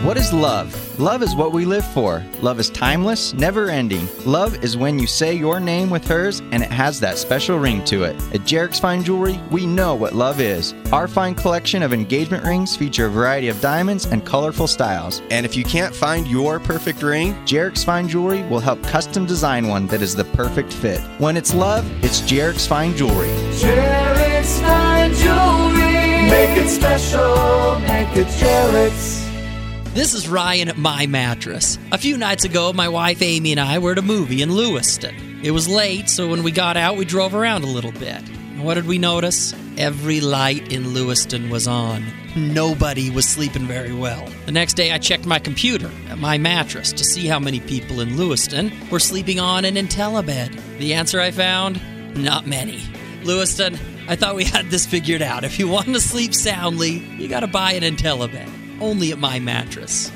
What is love? Love is what we live for. Love is timeless, never ending. Love is when you say your name with hers and it has that special ring to it. At Jarek's Fine Jewelry, we know what love is. Our fine collection of engagement rings feature a variety of diamonds and colorful styles. And if you can't find your perfect ring, Jarek's Fine Jewelry will help custom design one that is the perfect fit. When it's love, it's Jarek's Fine Jewelry. Jarek's Fine Jewelry. Make it special. Make it Jarek's. This is Ryan at My Mattress. A few nights ago, my wife Amy and I were at a movie in Lewiston. It was late, so when we got out, we drove around a little bit. What did we notice? Every light in Lewiston was on. Nobody was sleeping very well. The next day, I checked my computer at My Mattress to see how many people in Lewiston were sleeping on an IntelliBed. The answer I found? Not many. Lewiston, I thought we had this figured out. If you want to sleep soundly, you gotta buy an IntelliBed. Only at My Mattress.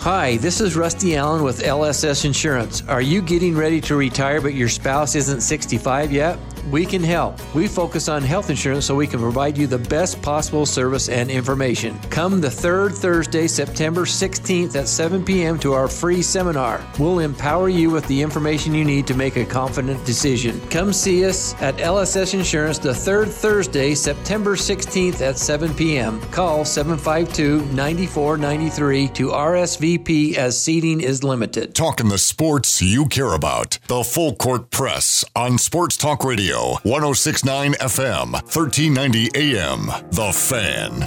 Hi, this is Rusty Allen with LSS Insurance. Are you getting ready to retire but your spouse isn't 65 yet? We can help. We focus on health insurance so we can provide you the best possible service and information. Come the third Thursday, September 16th at 7 p.m. to our free seminar. We'll empower you with the information you need to make a confident decision. Come see us at LSS Insurance the third Thursday, September 16th at 7 p.m. Call 752 9493 to RSVP as seating is limited. Talking the sports you care about. The Full Court Press on Sports Talk Radio, 1069 FM, 1390 AM. The Fan.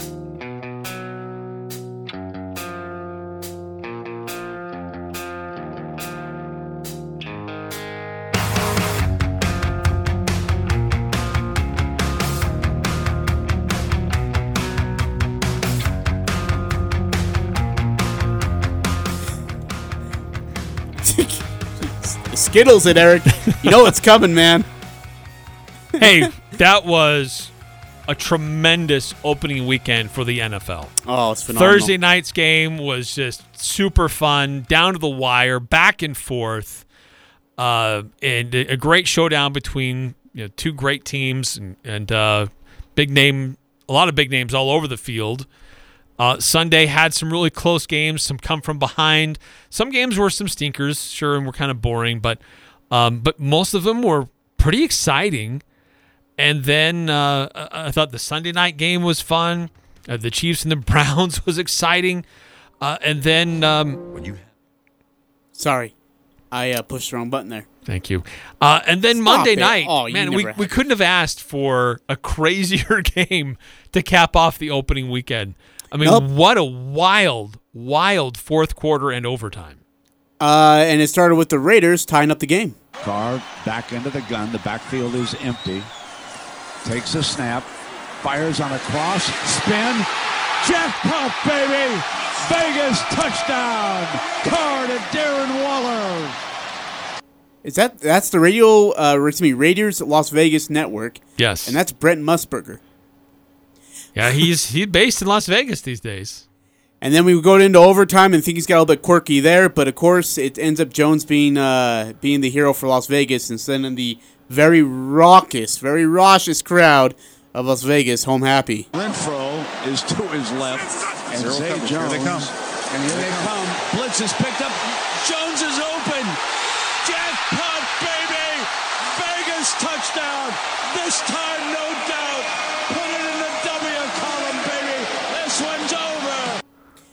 Skittles it, Eric. You know what's coming, man. Hey, that was a tremendous opening weekend for the NFL. Oh, it's phenomenal. Thursday night's game was just super fun, down to the wire, back and forth, uh, and a great showdown between you know, two great teams and, and uh, big name, a lot of big names all over the field. Uh, Sunday had some really close games, some come from behind. Some games were some stinkers, sure, and were kind of boring, but um, but most of them were pretty exciting. And then uh, I I thought the Sunday night game was fun. Uh, the Chiefs and the Browns was exciting. Uh, and then um, Sorry, I uh, pushed the wrong button there. Thank you. Uh, and then Stop Monday it. night, Oh, man, we, we couldn't have asked for a crazier game to cap off the opening weekend. I mean, Nope. what a wild, wild fourth quarter and overtime. Uh, and it started with the Raiders tying up the game. Carr back into the gun. The backfield is empty. Takes a snap. Fires on a cross. Spin. Jackpot, baby! Vegas touchdown! Card to Darren Waller. Is that that's the radio? Uh, excuse me, Raiders Las Vegas network. Yes. and that's Brent Musburger. Yeah, he's he's based in Las Vegas these days. And then we go into overtime and think he's got a little bit quirky there, but of course it ends up Jones being uh, being the hero for Las Vegas and sending the very raucous, very raucous crowd of Las Vegas home happy. Renfro is to his left. And Zero Zay coverage. Jones. Here they come. And here they come. Blitz is picked up. Jones is open. Jackpot, baby! Vegas touchdown. This time, no doubt. Put it in the W column, baby. This one's over.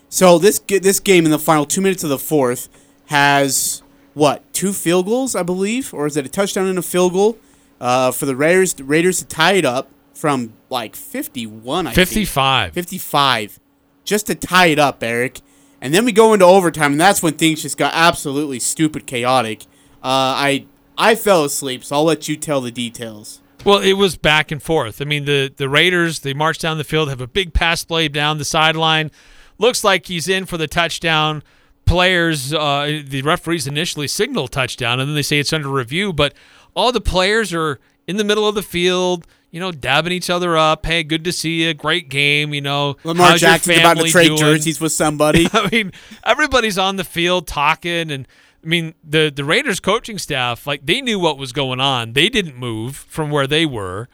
So this this game in the final two minutes of the fourth has what two field goals, I believe, or is it a touchdown and a field goal uh, for the Raiders? The Raiders to tie it up from like fifty-one, I think. 55. 55, just to tie it up, Eric. And then we go into overtime, and that's when things just got absolutely stupid chaotic. Uh, I I fell asleep, so I'll let you tell the details. Well, it was back and forth. I mean, the the Raiders they march down the field, have a big pass play down the sideline. Looks like he's in for the touchdown. Players, uh, the referees initially signal touchdown, and then they say it's under review. But all the players are in the middle of the field, you know, dabbing each other up. Hey, good to see you. Great game. You know, Lamar how's Jackson's about to trade doing? jerseys with somebody. I mean, everybody's on the field talking, and I mean, the the Raiders coaching staff like they knew what was going on. They didn't move from where they were.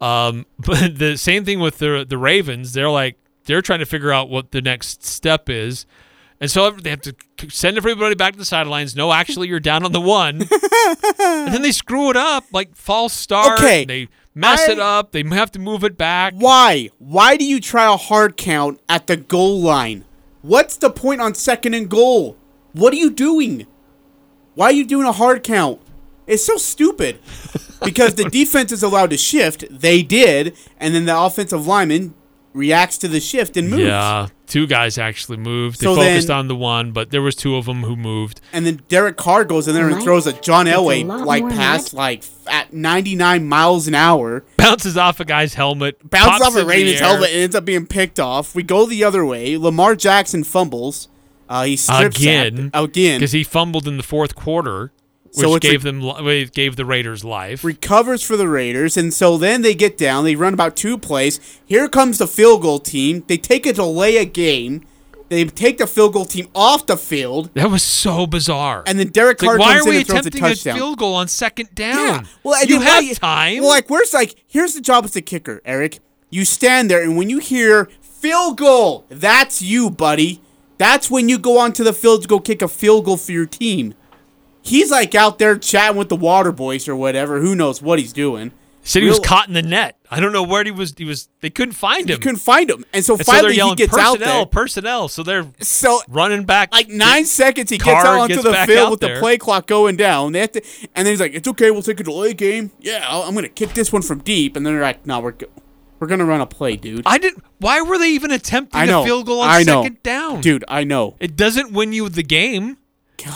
Um, but the same thing with the the Ravens. They're like they're trying to figure out what the next step is. And so they have to send everybody back to the sidelines. No, actually, you're down on the one. and then they screw it up, like false start. Okay, They mess it up. They have to move it back. Why? Why do you try a hard count at the goal line? What's the point on second and goal? What are you doing? Why are you doing a hard count? It's so stupid. Because the defense is allowed to shift. They did, and then the offensive lineman reacts to the shift and moves. Yeah, two guys actually moved. They So focused then- on the one, but there was two of them who moved. And then Derek Carr goes in there and Right. throws a John It's a Elway like more pass like at 99 miles an hour. Bounces off a guy's helmet. bounces off a in Ravens helmet and ends up being picked off. We go the other way. Lamar Jackson fumbles. Uh, he strips again. again because he fumbled in the fourth quarter, which So a- gave them li- gave the Raiders life. recovers for the Raiders, and so then they get down. They run about two plays. Here comes the field goal team. They take a delay a game. They take the field goal team off the field, That was so bizarre. and then Derek like, Carr why comes are in we and throws a attempting a, touchdown. field goal on second down? Yeah. Well, you have why- time. Well, like where's like here's the job as the kicker, Eric. You stand there, and when you hear field goal, that's you, buddy. That's when you go onto the field to go kick a field goal for your team. He's like out there chatting with the water boys or whatever. Who knows what he's doing? Said he was caught in the net. I don't know where he was. He was. They couldn't find him. They couldn't find him, and so And finally they're yelling he gets out there. personnel. So they're so running back like nine seconds. He gets out onto gets the field with there. the play clock going down. They have to, and then he's like, "It's okay. We'll take a delay game. Yeah, I'll- I'm gonna kick this one from deep." And then they're like, "No, we're go- we're gonna run a play, dude." I didn't. Why were they even attempting I know. a field goal on I know. second down, dude. I know. It doesn't win you the game.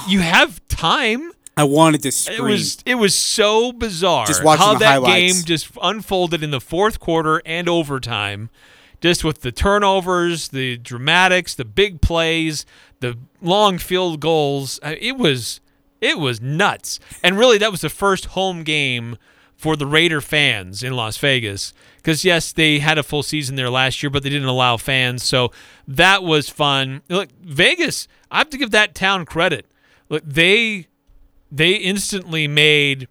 You have time. I wanted to scream. It was it was so bizarre. Just watching how the that highlights. game just unfolded in the fourth quarter and overtime, just with the turnovers, the dramatics, the big plays, the long field goals. Uh, It was it was nuts. And really, that was the first home game for the Raider fans in Las Vegas. Because yes, they had a full season there last year, but they didn't allow fans, so that was fun. Look, Vegas, I have to give that town credit. Look, they they instantly made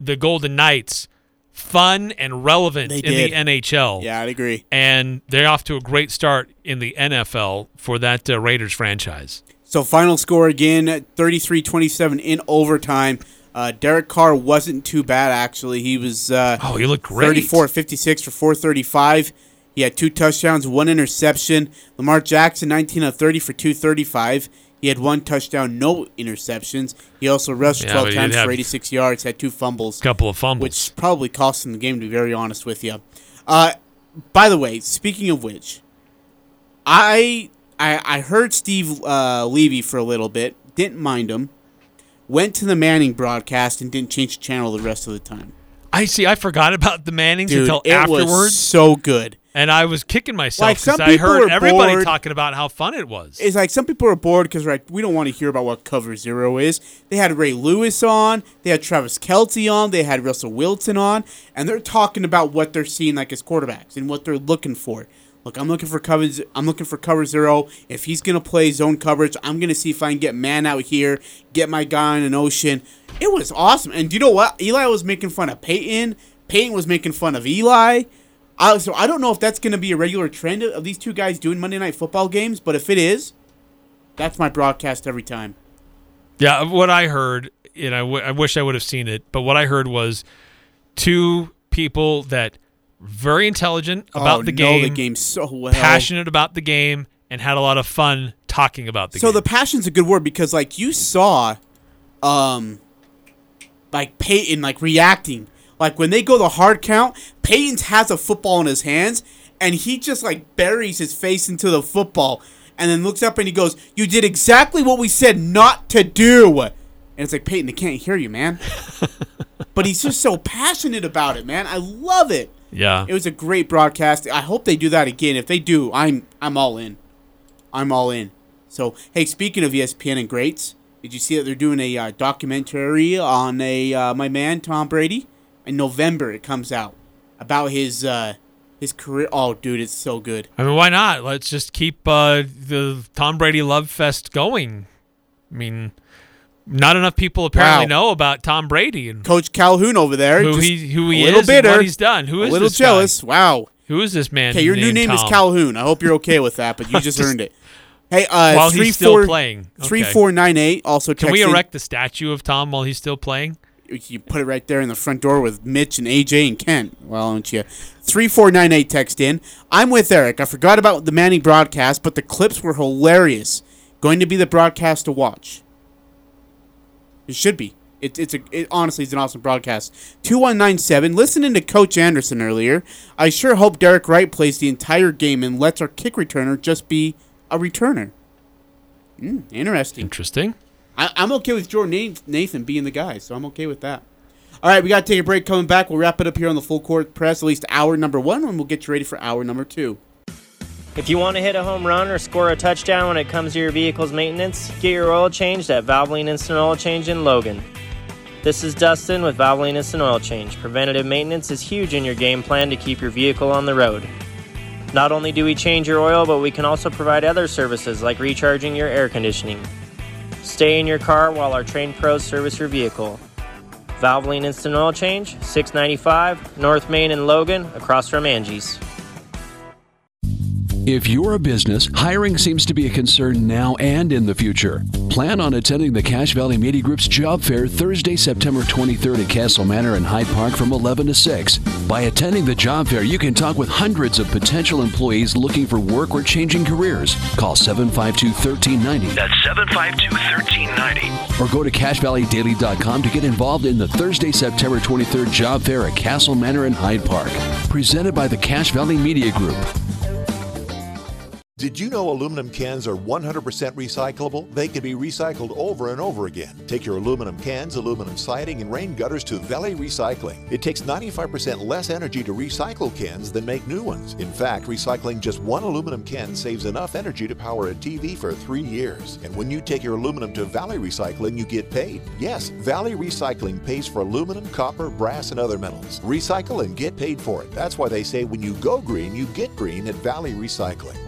the Golden Knights fun and relevant They in did. the NHL. Yeah, I'd agree. And they're off to a great start in the NFL for that uh, Raiders franchise. So final score again, 33-27 in overtime. Uh, Derek Carr wasn't too bad actually. He was uh, oh, he looked great. 34 56 for 435. He had two touchdowns, one interception. Lamar Jackson 19 of 30 for 235. He had one touchdown, no interceptions. He also rushed Yeah, 12 times for 86 yards, had two fumbles. Couple of fumbles. Which probably cost him the game, to be very honest with you. Uh, by the way, speaking of which, I I, I heard Steve uh, Levy for a little bit didn't mind him, went to the Manning broadcast, and didn't change the channel the rest of the time. I see. I forgot about the Mannings Dude, until it afterwards, was so good. And I was kicking myself because some I heard everybody bored. talking about how fun it was. It's like some people are bored because like we don't want to hear about what cover zero is. They had Ray Lewis on, they had Travis Kelce on, they had Russell Wilson on, and they're talking about what they're seeing like as quarterbacks and what they're looking for. Look, I'm looking for cover. I'm looking for cover zero. If he's gonna play zone coverage, I'm gonna see if I can get man out here, get my guy in an ocean. It was awesome. And do you know what? Eli was making fun of Peyton. Peyton was making fun of Eli. I, so I don't know if that's gonna be a regular trend of these two guys doing Monday Night Football games, but if it is, that's my broadcast every time. Yeah, what I heard, and I, w- I wish I would have seen it, but what I heard was two people that very intelligent about Oh, the know game, the game so well. passionate about the game, and had a lot of fun talking about the so game. So the passion's a good word because like you saw, um, like Peyton like reacting. Like when they go the hard count, Peyton has a football in his hands and he just like buries his face into the football and then looks up and he goes, "You did exactly what we said not to do." And it's like Peyton, they can't hear you, man. but he's just so passionate about it, man. I love it. Yeah. It was a great broadcast. I hope they do that again. If they do, I'm I'm all in. I'm all in. So, hey, speaking of ESPN and greats, did you see that they're doing a uh, documentary on a uh, my man Tom Brady? In November, it comes out about his uh, his career. Oh, dude, it's so good. I mean, why not? Let's just keep uh, the Tom Brady love fest going. I mean, not enough people apparently Wow. know about Tom Brady and Coach Calhoun over there, who he who he a little is, bitter, what he's done. Who is a little this guy? jealous? Wow. Who is this man? Okay, your new name is Calhoun. I hope you're okay with that, but you just, Just- earned it. Hey, uh, While he's still four- playing. Okay. Three four nine eight. Also, Can we in- erect the statue of Tom while he's still playing? You put it right there in the front door with Mitch and AJ and Kent. Well, don't you? Three four nine eight text in. I'm with Eric. I forgot about the Manning broadcast, but the clips were hilarious. Going to be the broadcast to watch. It should be. It, it's a it, honestly, it's an awesome broadcast. Two one nine seven. Listening to Coach Anderson earlier, I sure hope Derek Wright plays the entire game and lets our kick returner just be a returner. Mm, interesting. Interesting. I, I'm okay with Jordan Nathan being the guy, so I'm okay with that. All right, we got to take a break. Coming back, we'll wrap it up here on the full court press, at least hour number one, and we'll get you ready for hour number two. If you want to hit a home run or score a touchdown when it comes to your vehicle's maintenance, get your oil changed at Valvoline Instant Oil Change in Logan. This is Dustin with Valvoline Instant Oil Change. Preventative maintenance is huge in your game plan to keep your vehicle on the road. Not only do we change your oil, but we can also provide other services like recharging your air conditioning. Stay in your car while our trained pros service your vehicle. Valvoline Instant Oil Change, 695 North Main and Logan, across from Angie's. If you're a business, hiring seems to be a concern now and in the future. Plan on attending the Cache Valley Media Group's job fair Thursday, September 23rd at Castle Manor in Hyde Park from 11 to 6. By attending the job fair, you can talk with hundreds of potential employees looking for work or changing careers. Call 752 1390 That's 752 1390. or go to CacheValleyDaily.com to get involved in the Thursday, September 23rd job fair at Castle Manor in Hyde Park. Presented by the Cache Valley Media Group. Did you know aluminum cans are 100% recyclable? They can be recycled over and over again. Take your aluminum cans, aluminum siding, and rain gutters to Valley Recycling. It takes 95% less energy to recycle cans than make new ones. In fact, recycling just one aluminum can saves enough energy to power a TV for three years. And when you take your aluminum to Valley Recycling, you get paid. Yes, Valley Recycling pays for aluminum, copper, brass, and other metals. Recycle and get paid for it. That's why they say when you go green, you get green at Valley Recycling.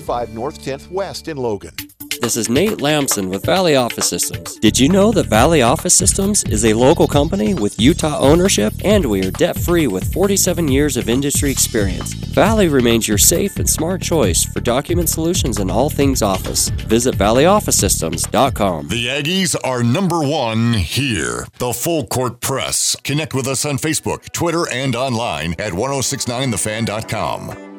145 North 10th West in Logan. This is Nate Lamson with Valley Office Systems. Did you know that Valley Office Systems is a local company with Utah ownership and we are debt free with 47 years of industry experience? Valley remains your safe and smart choice for document solutions and all things office. Visit valleyofficesystems.com. The Aggies are number one here. The Full Court Press. Connect with us on Facebook, Twitter, and online at 1069thefan.com.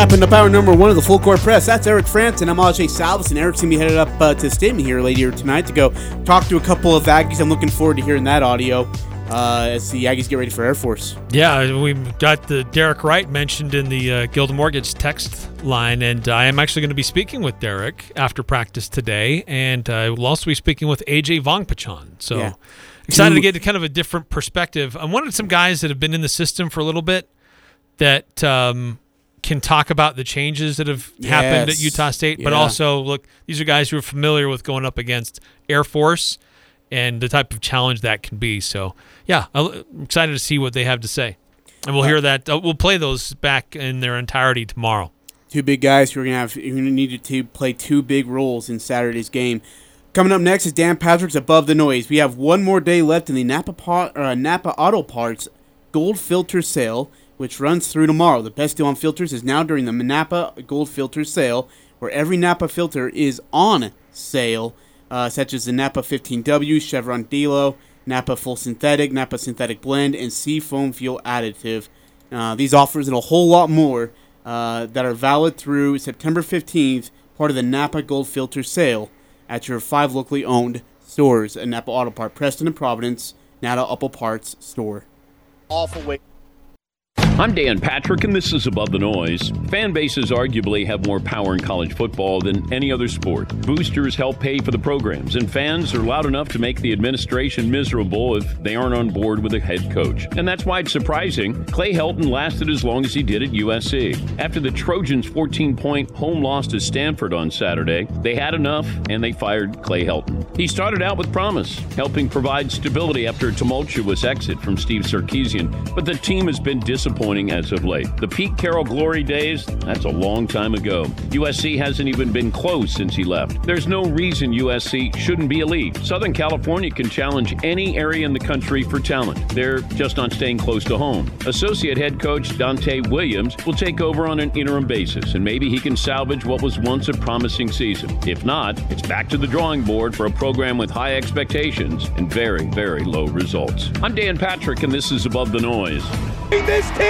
Wrapping up hour number one of the full court press. That's Eric Frandsen, and I'm Ajay Salvesen, and Eric's gonna be headed up uh, to the Stadium here later tonight to go talk to a couple of Aggies. I'm looking forward to hearing that audio. uh, as the Aggies get ready for Air Force. Yeah, we got the Derek Wright mentioned in the uh, Guild Mortgage text line, and I am actually going to be speaking with Derek after practice today, and uh, we'll also be speaking with AJ Vongphachanh. So Yeah. excited to get kind of a different perspective. I wanted some guys that have been in the system for a little bit that um, can talk about the changes that have happened at Utah State, but Yeah. also look, these are guys who are familiar with going up against Air Force and the type of challenge that can be. So, yeah, I'm excited to see what they have to say. And we'll hear that. Uh, we'll play those back in their entirety tomorrow. Two big guys who are gonna have who needed to play two big roles in Saturday's game. Coming up next is Dan Patrick's Above the Noise. We have one more day left in the Napa uh, Napa Auto Parts Gold Filter Sale, which runs through tomorrow. The best deal on filters is now during the Napa Gold Filter Sale, where every Napa filter is on sale, uh, such as the Napa 15W, Chevron Delo, Napa Full Synthetic, Napa Synthetic Blend, and Sea Foam Fuel Additive. Uh, these offers and a whole lot more uh, that are valid through September 15th, part of the Napa Gold Filter sale at your five locally owned stores at Napa Auto Part, Preston and Providence, Napa Apple Parts store. Awful way. I'm Dan Patrick, and this is Above the Noise. Fan bases arguably have more power in college football than any other sport. Boosters help pay for the programs, and fans are loud enough to make the administration miserable if they aren't on board with a head coach. And that's why it's surprising Clay Helton lasted as long as he did at USC. After the Trojans' 14 point home loss to Stanford on Saturday, they had enough and they fired Clay Helton. He started out with promise, helping provide stability after a tumultuous exit from Steve Sarkisian, but the team has been disappointing as of late. The Pete Carroll glory days, that's a long time ago. USC hasn't even been close since he left. There's no reason USC shouldn't be elite. Southern California can challenge any area in the country for talent. They're just not staying close to home. Associate head coach Donte Williams will take over on an interim basis, and maybe he can salvage what was once a promising season. If not, it's back to the drawing board for a program with high expectations and very, very low results. I'm Dan Patrick, and this is Above the Noise. This team!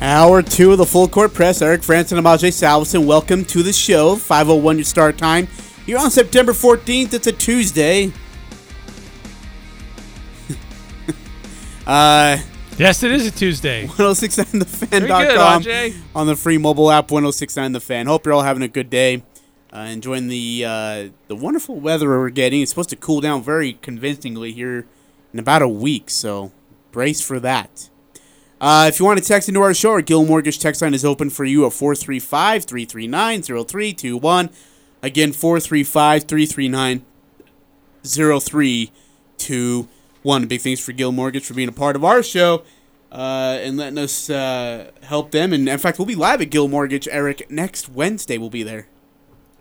Hour two of the full court press. Eric Frandsen and Ajay Salvesen. Welcome to the show. 501 your start time. You're on September 14th. It's a Tuesday. uh, yes, it is a Tuesday. 1069thefan.com. Very good, on the free mobile app 1069 The Fan. Hope you're all having a good day. Uh, enjoying the uh, the wonderful weather we're getting. It's supposed to cool down very convincingly here in about a week, so brace for that. Uh, if you want to text into our show, our Guild Mortgage text line is open for you at 435 339 0321. Again, 435 339 0321. Big thanks for Guild Mortgage for being a part of our show uh, and letting us uh, help them. And in fact, we'll be live at Guild Mortgage, Eric, next Wednesday. We'll be there.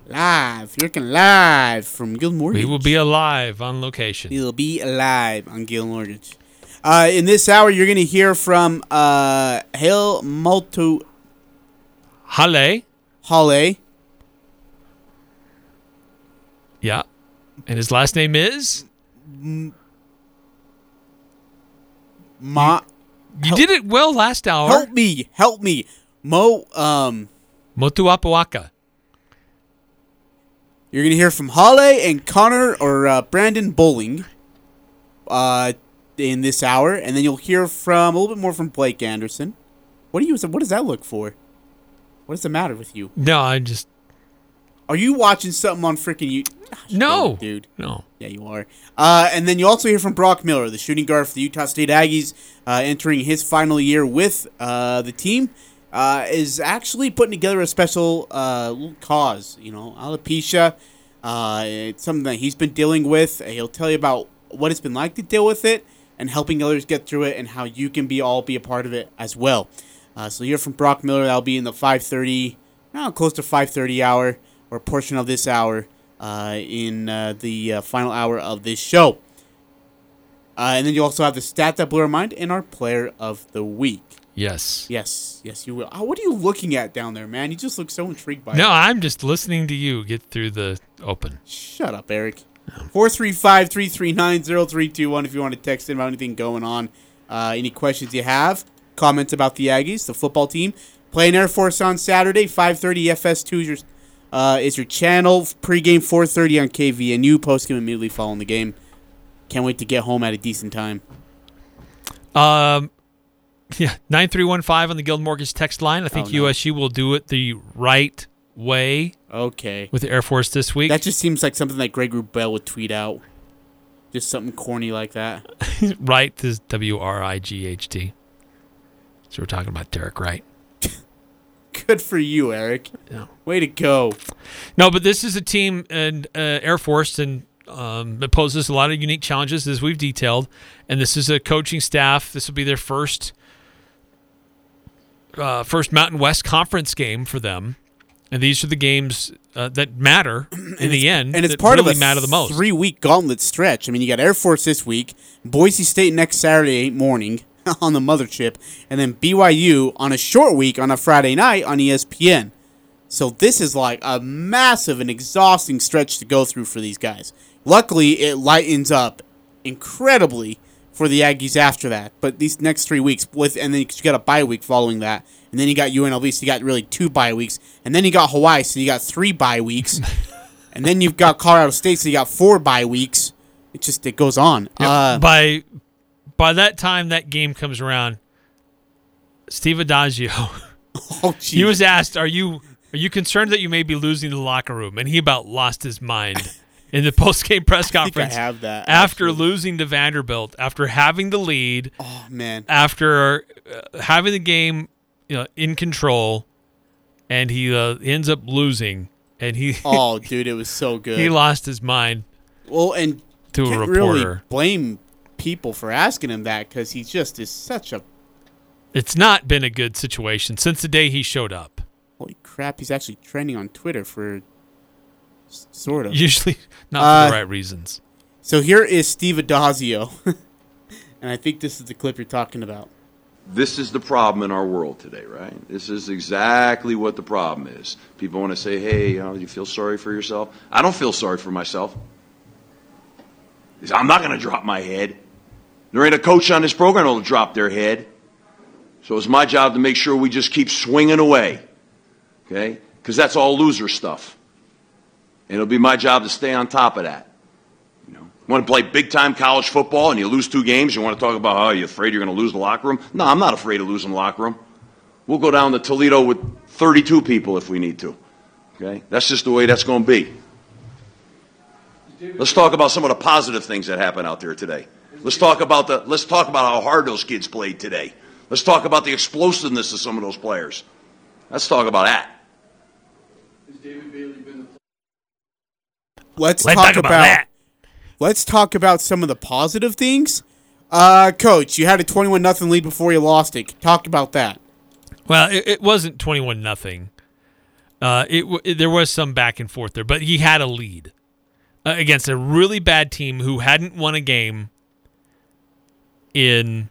Live. You're looking live from Guild Mortgage. We will be alive on location. We'll be alive on Guild Mortgage. Uh, in this hour, you're going to hear from uh, Hale Motu. Hale. Hale. Yeah. And his last name is? Ma. You did it well last hour. Help me. Help me. Mo. Um. Motu'apuaka. You're going to hear from Hale and Connor or uh, Brandon Bowling uh, in this hour. And then you'll hear from a little bit more from Blake Anderson. What do you? What does that look for? What is the matter with you? No, I just. Are you watching something on freaking you? No, dude. No. Yeah, you are. Uh, and then you also hear from Brock Miller, the shooting guard for the Utah State Aggies, uh, entering his final year with uh, the team. Uh, is actually putting together a special uh, cause. You know, alopecia. Uh, it's something that he's been dealing with. He'll tell you about what it's been like to deal with it and helping others get through it, and how you can be all be a part of it as well. Uh, so you're from Brock Miller. That'll be in the 5:30, no, close to 5:30 hour or portion of this hour uh, in uh, the uh, final hour of this show. Uh, and then you also have the stat that blew our mind and our player of the week. Yes. Yes, yes, you will. Oh, what are you looking at down there, man? You just look so intrigued by it. No, I'm just listening to you get through the open. Shut up, Eric. 435 339 0321 if you want to text in about anything going on. Uh, any questions you have, comments about the Aggies, the football team. Playing Air Force on Saturday, 5.30 FS2 is your, uh, is your channel. Pre-game 4.30 on KVNU. Postgame immediately following the game. Can't wait to get home at a decent time. Um, yeah, nine three one five on the Guild Mortgage text line. I think Oh, no. USU will do it the right way. Okay. With the Air Force this week. That just seems like something that Greg Rubel would tweet out. Just something corny like that. right is W R I G H T. So we're talking about Derek Wright. Good for you, Eric. Way to go. No, but this is a team and uh, Air Force and um, it poses a lot of unique challenges as we've detailed. And this is a coaching staff. This will be their first uh, first Mountain West Conference game for them. And these are the games uh, that matter in the end. and it's that part really of a matter the most. three week gauntlet stretch. I mean, you got Air Force this week, Boise State next Saturday morning on the mothership, and then BYU on a short week on a Friday night on ESPN. So this is like a massive and exhausting stretch to go through for these guys. Luckily, it lightens up incredibly for the Aggies after that. But these next three weeks, with and then you got a bye week following that, and then you got UNLV, so you got really two bye weeks, and then you got Hawaii, so you got three bye weeks, and then you've got Colorado State, so you got four bye weeks. It just it goes on. Yep. Uh, by by that time that game comes around, Steve Addazio, oh, he was asked, "Are you are you concerned that you may be losing the locker room?" And he about lost his mind in the post game press I think I conference have that, after losing to Vanderbilt, after having the lead, oh man, after uh, having the game you know, in control, and he uh, ends up losing, and he oh dude, it was so good. he lost his mind. Well, and to a reporter. really blame people for asking him that because he just is such a It's not been a good situation since the day he showed up. holy crap. He's actually trending on Twitter for s- sort of Usually not for Uh, the right reasons. So here is Steve Addazio, and I think this is the clip you're talking about. This is the problem in our world today, right? This is exactly what the problem is. People want to say, hey, you know, you feel sorry for yourself? I don't feel sorry for myself. I'm not going to drop my head. There ain't a coach on this program that'll drop their head. So it's my job to make sure we just keep swinging away, okay? Because that's all loser stuff. It'll be my job to stay on top of that. You know, want to play big time college football and you lose two games, you want to talk about oh, how you're afraid you're going to lose the locker room? No, I'm not afraid of losing the locker room. We'll go down to Toledo with 32 people if we need to. Okay? That's just the way that's going to be. Let's talk about some of the positive things that happen out there today. Let's talk about the let's talk about how hard those kids played today. Let's talk about the explosiveness of some of those players. Let's talk about that. Let's, Let's talk, talk about about, that. Let's talk about some of the positive things. Uh, coach, you had a 21 nothing lead before you lost it. Talk about that. Well, it, it wasn't twenty-one nothing. Uh, it, it there was some back and forth there, but he had a lead uh, against a really bad team who hadn't won a game in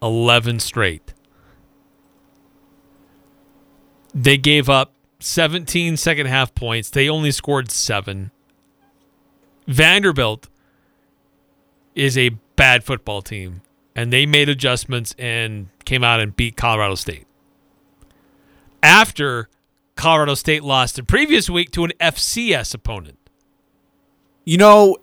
eleven straight. They gave up 17 second half points. They only scored seven. Vanderbilt is a bad football team, and they made adjustments and came out and beat Colorado State. After Colorado State lost the previous week to an FCS opponent. You know,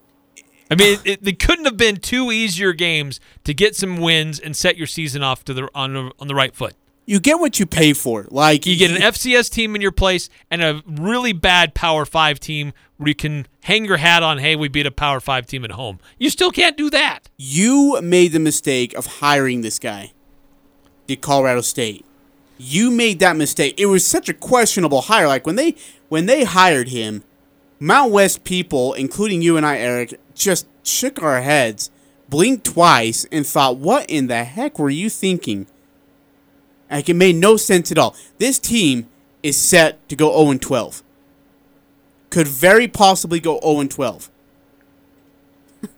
I mean, it, they couldn't have been two easier games to get some wins and set your season off to the on the, on the right foot. You get what you pay for. Like You get an FCS team in your place and a really bad Power Five team where you can hang your hat on. Hey, we beat a Power Five team at home. You still can't do that. you made the mistake of hiring this guy, the Colorado State. You made that mistake. It was such a questionable hire. Like when they when they hired him, Mount West people, including you and I, Eric, just shook our heads, blinked twice, and thought, "What in the heck were you thinking?" Like it made no sense at all. This team is set to go 0 12. Could very possibly go 0 12.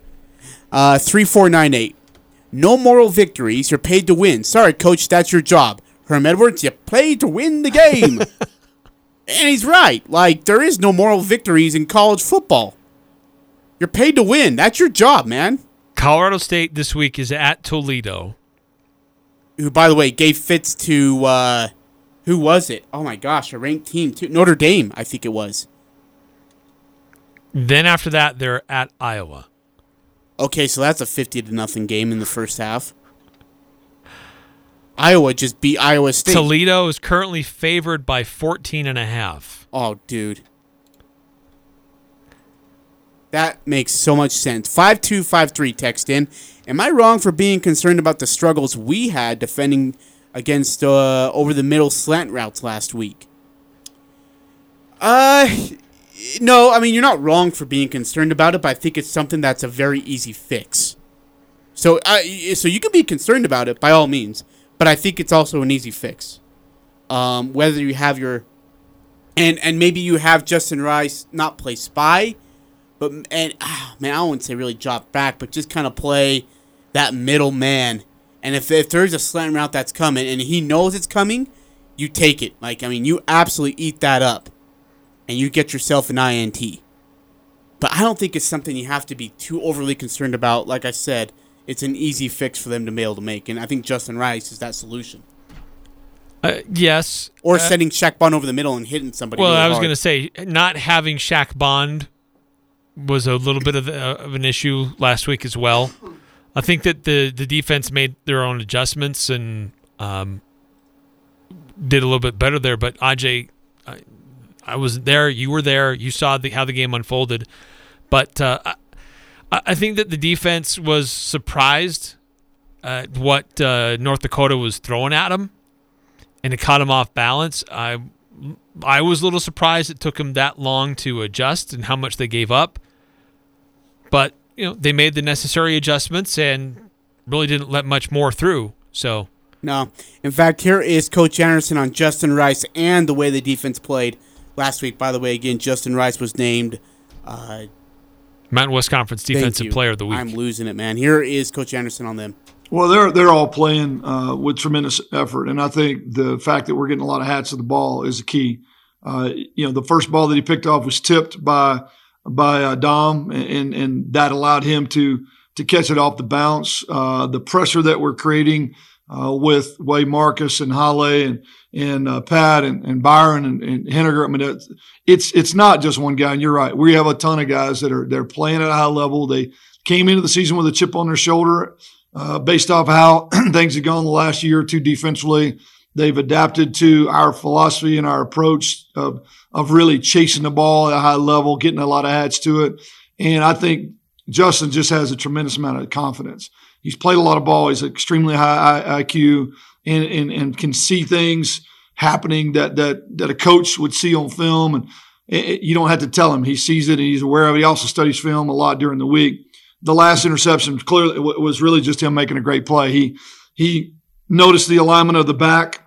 Uh, 3498. No moral victories. You're paid to win. Sorry, coach, that's your job. Herm Edwards, you play to win the game. and he's right. Like, there is no moral victories in college football. You're paid to win. That's your job, man. Colorado State this week is at Toledo. Who, by the way, gave fits to, uh, who was it? Oh my gosh, a ranked team, too. Notre Dame, I think it was. Then after that, they're at Iowa. Okay, so that's a 50 to nothing game in the first half. Iowa just beat Iowa State. Toledo is currently favored by 14 and a half. Oh, dude. That makes so much sense. 5253 text in. Am I wrong for being concerned about the struggles we had defending against uh, over the middle slant routes last week? Uh no, I mean you're not wrong for being concerned about it, but I think it's something that's a very easy fix. So uh, so you can be concerned about it by all means, but I think it's also an easy fix. Um, whether you have your and and maybe you have Justin Rice not play spy, but and ah, man, I wouldn't say really drop back, but just kind of play that middle man. And if if there's a slant route that's coming and he knows it's coming, you take it. Like I mean, you absolutely eat that up, and you get yourself an INT. But I don't think it's something you have to be too overly concerned about. Like I said, it's an easy fix for them to be able to make, and I think Justin Rice is that solution. Uh, yes. Or Uh, sending Shaq Bond over the middle and hitting somebody. Well, really I was going to say not having Shaq Bond was a little bit of, the, of an issue last week as well. I think that the the defense made their own adjustments and um, did a little bit better there. But Aj, I, I wasn't there. You were there. You saw the, how the game unfolded. But uh, I, I think that the defense was surprised at what uh, North Dakota was throwing at them, and it caught them off balance. I I was a little surprised it took him that long to adjust and how much they gave up. But you know they made the necessary adjustments and really didn't let much more through. So No. In fact, here is Coach Anderson on Justin Rice and the way the defense played last week. By the way, again, Justin Rice was named uh, Mountain West Conference Defensive. Player of the Week. I'm losing it, man. Here is Coach Anderson on them. Well, they're they're all playing uh, with tremendous effort, and I think the fact that we're getting a lot of hats to the ball is the key. Uh, you know, the first ball that he picked off was tipped by by uh, Dom, and and that allowed him to to catch it off the bounce. Uh, the pressure that we're creating uh, with Way Marcus and Halle and and uh, Pat and, and Byron and, and Henniger. I mean, it's it's not just one guy. And you're right. We have a ton of guys that are they're playing at a high level. They came into the season with a chip on their shoulder uh, based off how things have gone the last year or two defensively. They've adapted to our philosophy and our approach of of really chasing the ball at a high level, getting a lot of hats to it. And I think Justin just has a tremendous amount of confidence. He's played a lot of ball. He's extremely high IQ and, and, and can see things happening that, that, that a coach would see on film. And it, it- you don't have to tell him. He sees it and he's aware of it. He also studies film a lot during the week. The last interception clearly was really just him making a great play. He, he noticed the alignment of the back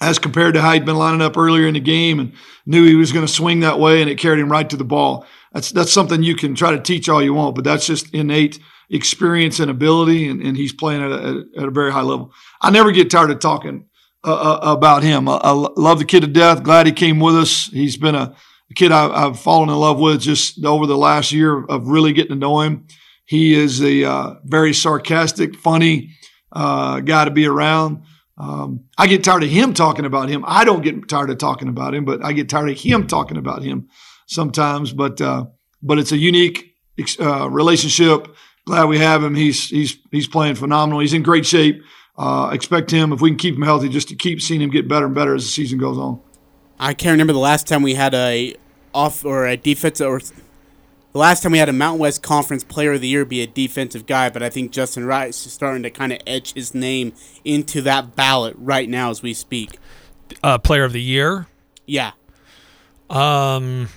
as compared to how he'd been lining up earlier in the game and knew he was going to swing that way and it carried him right to the ball. That's that's something you can try to teach all you want, but that's just innate experience and ability, and, and he's playing at a, at a very high level. I never get tired of talking uh, uh, about him. I, I love the kid to death. Glad he came with us. He's been a, a kid I, I've fallen in love with just over the last year of really getting to know him. He is a uh, very sarcastic, funny uh, guy to be around. Um, I get tired of him talking about him. I don't get tired of talking about him, but I get tired of him talking about him sometimes. But uh, but it's a unique uh, relationship. Glad we have him. He's he's he's playing phenomenal. He's in great shape. Uh, expect him if we can keep him healthy, just to keep seeing him get better and better as the season goes on. I can't remember the last time we had a off or a defensive or the last time we had a Mountain West Conference Player of the Year be a defensive guy, but I think Justin Rice is starting to kind of edge his name into that ballot right now as we speak. Uh, player of the year. Yeah. Um,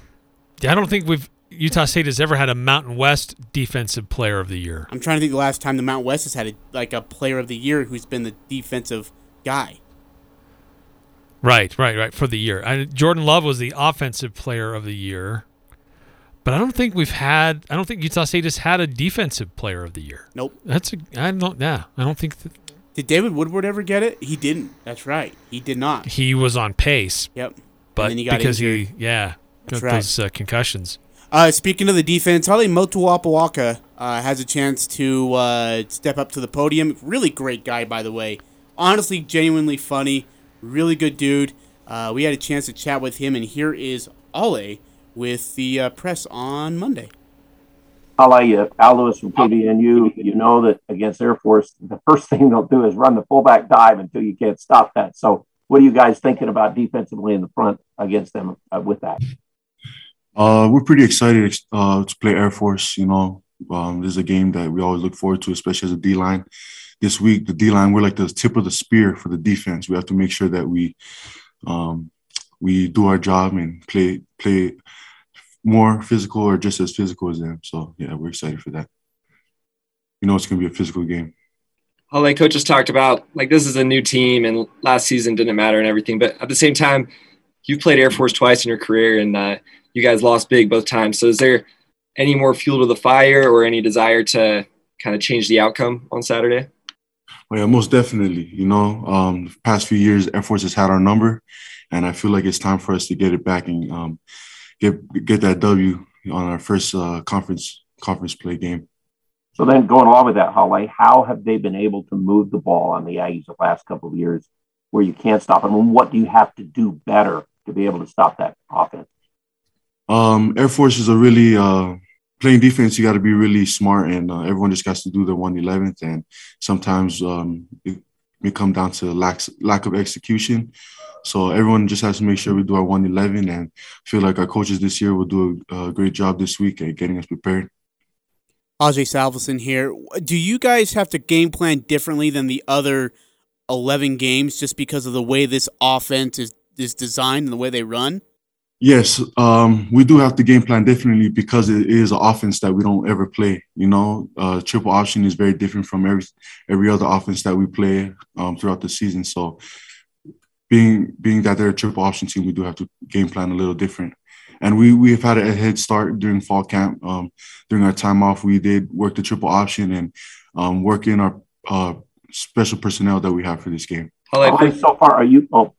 I don't think we've Utah State has ever had a Mountain West Defensive Player of the Year. I'm trying to think the last time the Mountain West has had a, like a Player of the Year who's been the defensive guy. Right, right, right. For the year, I, Jordan Love was the Offensive Player of the Year, But I don't think we've had. I don't think Utah State has had a defensive player of the year. Nope. That's a. I don't. Yeah. I don't think that Did David Woodward ever get it? He didn't. That's right. He did not. he was on pace. Yep. But then he got because injured. he, yeah, That's got right. those uh, concussions. Uh, speaking of the defense, Holly Motu'apuaka uh, has a chance to uh, step up to the podium. Really great guy, by the way. Honestly, genuinely funny. Really good dude. Uh, we had a chance to chat with him, and here is Ale with the uh, press on Monday. Ale, you, Al Lewis from KVNU, you know that against Air Force, the first thing they'll do is run the fullback dive until you can't stop that. So, what are you guys thinking about defensively in the front against them uh, with that? Uh, we're pretty excited uh, to play Air Force. You know, um, this is a game that we always look forward to, especially as a D line. This week, the D line we're like the tip of the spear for the defense. We have to make sure that we um, we do our job and play play more physical or just as physical as them. So yeah, we're excited for that. You know, it's gonna be a physical game. All like coaches talked about, like this is a new team, and last season didn't matter and everything. But at the same time, you've played Air Force twice in your career, and uh, you guys lost big both times. So is there any more fuel to the fire, or any desire to kind of change the outcome on Saturday? Well, yeah, most definitely. You know, um, the past few years, Air Force has had our number, and I feel like it's time for us to get it back and um, get get that W on our first uh, conference conference play game. So then, going along with that, Holly, how have they been able to move the ball on the Aggies the last couple of years, where you can't stop them? And what do you have to do better to be able to stop that offense? Um, Air Force is a really uh, playing defense. You got to be really smart, and uh, everyone just has to do their one eleventh. And sometimes um, it may come down to lack lack of execution. So everyone just has to make sure we do our one eleven, and feel like our coaches this year will do a, a great job this week at getting us prepared. Ajay Salvesen here. Do you guys have to game plan differently than the other 11 games just because of the way this offense is, is designed and the way they run? Yes, um, we do have to game plan differently because it is an offense that we don't ever play. You know, uh, triple option is very different from every every other offense that we play um, throughout the season. So, being being that they're a triple option team, we do have to game plan a little different. And we we have had a head start during fall camp. Um, during our time off, we did work the triple option and um, work in our uh, special personnel that we have for this game. Holly, so far, are you? Oh,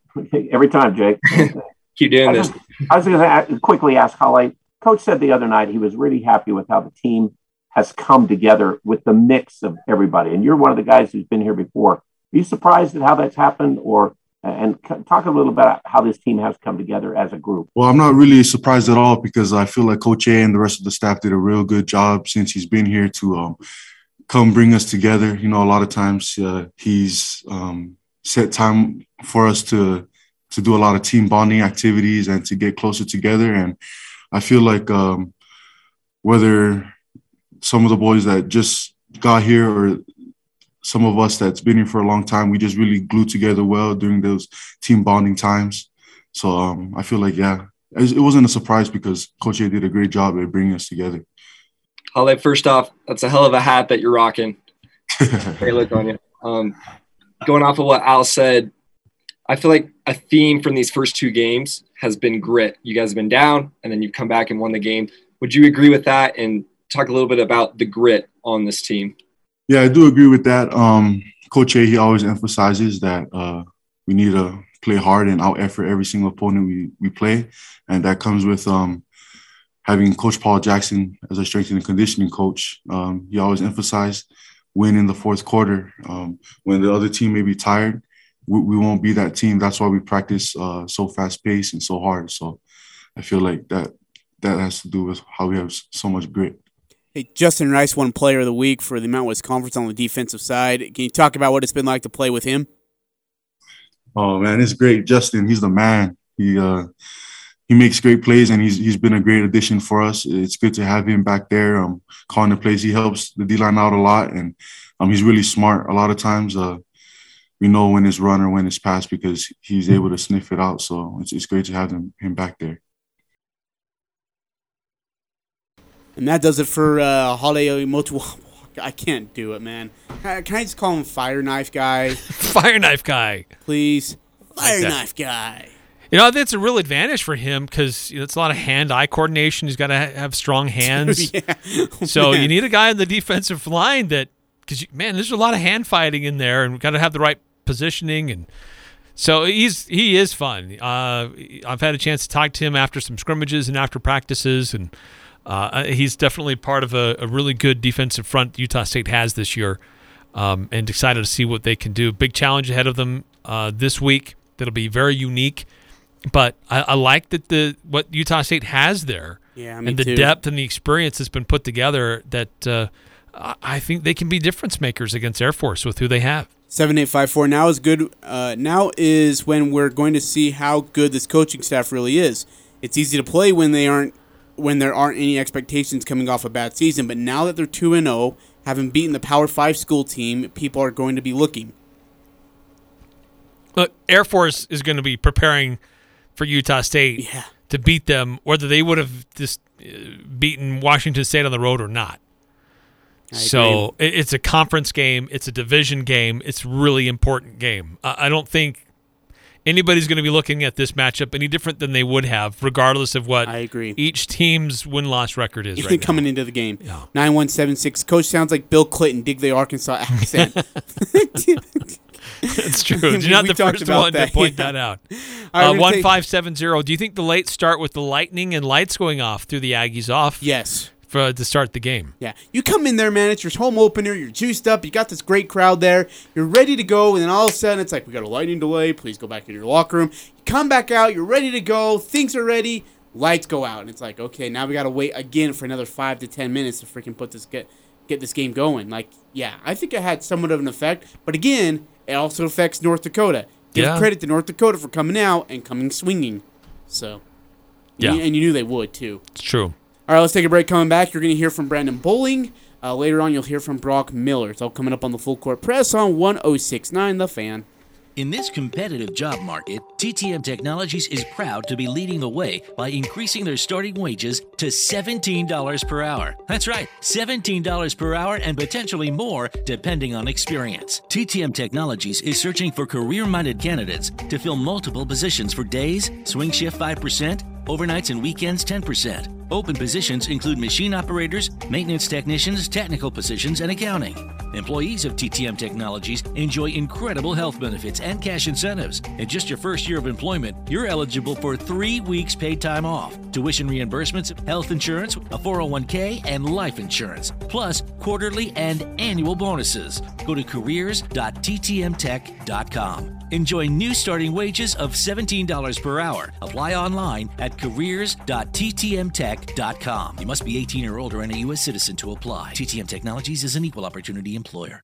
every time, Jake. Keep doing I this. was, I was going to quickly ask how Holly. Coach said the other night he was really happy with how the team has come together with the mix of everybody. And you're one of the guys who's been here before. Are you surprised at how that's happened, or and talk a little about how this team has come together as a group? Well, I'm not really surprised at all because I feel like Coach A and the rest of the staff did a real good job since he's been here to um, come bring us together. You know, a lot of times uh, he's um, set time for us to to do a lot of team bonding activities and to get closer together. And I feel like um, whether some of the boys that just got here or some of us that's been here for a long time, we just really glued together well during those team bonding times. So um, I feel like, yeah, it wasn't a surprise because Coach A did a great job at bringing us together. Holly, first off, that's a hell of a hat that you're rocking. Great look on you. Um, going off of what Al said, I feel like a theme from these first two games has been grit. You guys have been down, and then you've come back and won the game. Would you agree with that? And talk a little bit about the grit on this team. Yeah, I do agree with that. Um, Coach A, he always emphasizes that uh, we need to play hard and out effort every single opponent we, we play. And that comes with um, having Coach Paul Jackson as a strength and conditioning coach. Um, he always emphasized win in the fourth quarter. Um, when the other team may be tired, we, we won't be that team. That's why we practice uh, so fast paced and so hard. So I feel like that that has to do with how we have so much grit. Hey, Justin Rice won Player of the Week for the Mount West Conference on the defensive side. Can you talk about what it's been like to play with him? Oh man, it's great. Justin, he's the man. He uh he makes great plays and he's he's been a great addition for us. It's good to have him back there, um, calling the plays. He helps the D line out a lot and um he's really smart. A lot of times uh we know when it's run or when it's pass because he's able to sniff it out. So it's it's great to have him him back there. And that does it for uh, Hale Motu. I can't do it, man. Can can I just call him Fire Knife Guy? Fire Knife Guy. Please. Fire that. Knife Guy. You know, it's a real advantage for him because you know, it's a lot of hand-eye coordination. He's got to ha- have strong hands. Yeah. So Man. you need a guy on the defensive line that, because man, there's a lot of hand fighting in there, and got to have the right positioning. And so he's he is fun. Uh, I've had a chance to talk to him after some scrimmages and after practices, and uh, he's definitely part of a, a really good defensive front Utah State has this year. Um, and excited to see what they can do. Big challenge ahead of them uh, this week. That'll be very unique. But I, I like that the what Utah State has there, Yeah, and the too. depth and the experience that's been put together. That uh, I I think they can be difference makers against Air Force with who they have. Seven eight five four. Now is good. Uh, now is when we're going to see how good this coaching staff really is. It's easy to play when they aren't when there aren't any expectations coming off a bad season. But now that they're two and zero, having beaten the Power Five school team, people are going to be looking. Look, Air Force is going to be preparing for Utah State to beat them, whether they would have just uh, beaten Washington State on the road or not. So it's a conference game. It's a division game. It's a really important game. I don't think anybody's going to be looking at this matchup any different than they would have, regardless of what I agree. each team's win loss record is right now. coming into the game. Nine one seven six. Coach sounds like Bill Clinton. Dig the Arkansas accent. It's true. You're not the first one that, to point yeah. that out. Right, Uh, one five seven zero. Do you think the late start with the lightning and lights going off threw the Aggies off? Yes. For uh, to start the game. Yeah, you come in there, man. It's your home opener. You're juiced up. You got this great crowd there. You're ready to go, and then all of a sudden, it's like we got a lightning delay. Please go back into your locker room. You come back out. You're ready to go. Things are ready. Lights go out, and it's like, okay, now we got to wait again for another five to ten minutes to freaking put this get get this game going. Like, yeah, I think it had somewhat of an effect, but again, it also affects North Dakota. Give Yeah. credit to North Dakota for coming out and coming swinging. So, Yeah. and you knew they would too. It's true. All right, let's take a break. Coming back, you're going to hear from Brandon Bowling. Uh, later on, you'll hear from Brock Miller. It's all coming up on the Full Court Press on 1069 The Fan. In this competitive job market, TTM Technologies is proud to be leading the way by increasing their starting wages to $17 per hour. That's right, $17 per hour and potentially more depending on experience. TTM Technologies is searching for career minded candidates to fill multiple positions for days, swing shift 5%, overnights and weekends 10%. Open positions include machine operators, maintenance technicians, technical positions, and accounting. Employees of TTM Technologies enjoy incredible health benefits and cash incentives. In just your first year of employment, you're eligible for three weeks paid time off, tuition reimbursements, health insurance, a 401k, and life insurance, plus quarterly and annual bonuses. Go to careers.ttmtech.com. Enjoy new starting wages of $17 per hour. Apply online at careers.ttmtech.com. You must be 18 or older and a U.S. citizen to apply. TTM Technologies is an equal opportunity employer.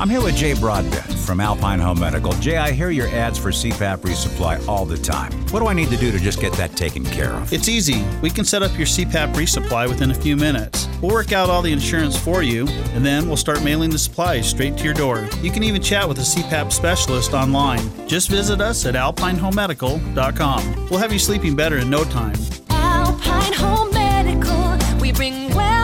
I'm here with Jay Broadbent from Alpine Home Medical. Jay, I hear your ads for CPAP resupply all the time. What do I need to do to just get that taken care of? It's easy. We can set up your CPAP resupply within a few minutes. We'll work out all the insurance for you, and then we'll start mailing the supplies straight to your door. You can even chat with a CPAP specialist online. Just visit us at alpinehomemedical.com. We'll have you sleeping better in no time. Alpine Home Medical, we bring wellness home.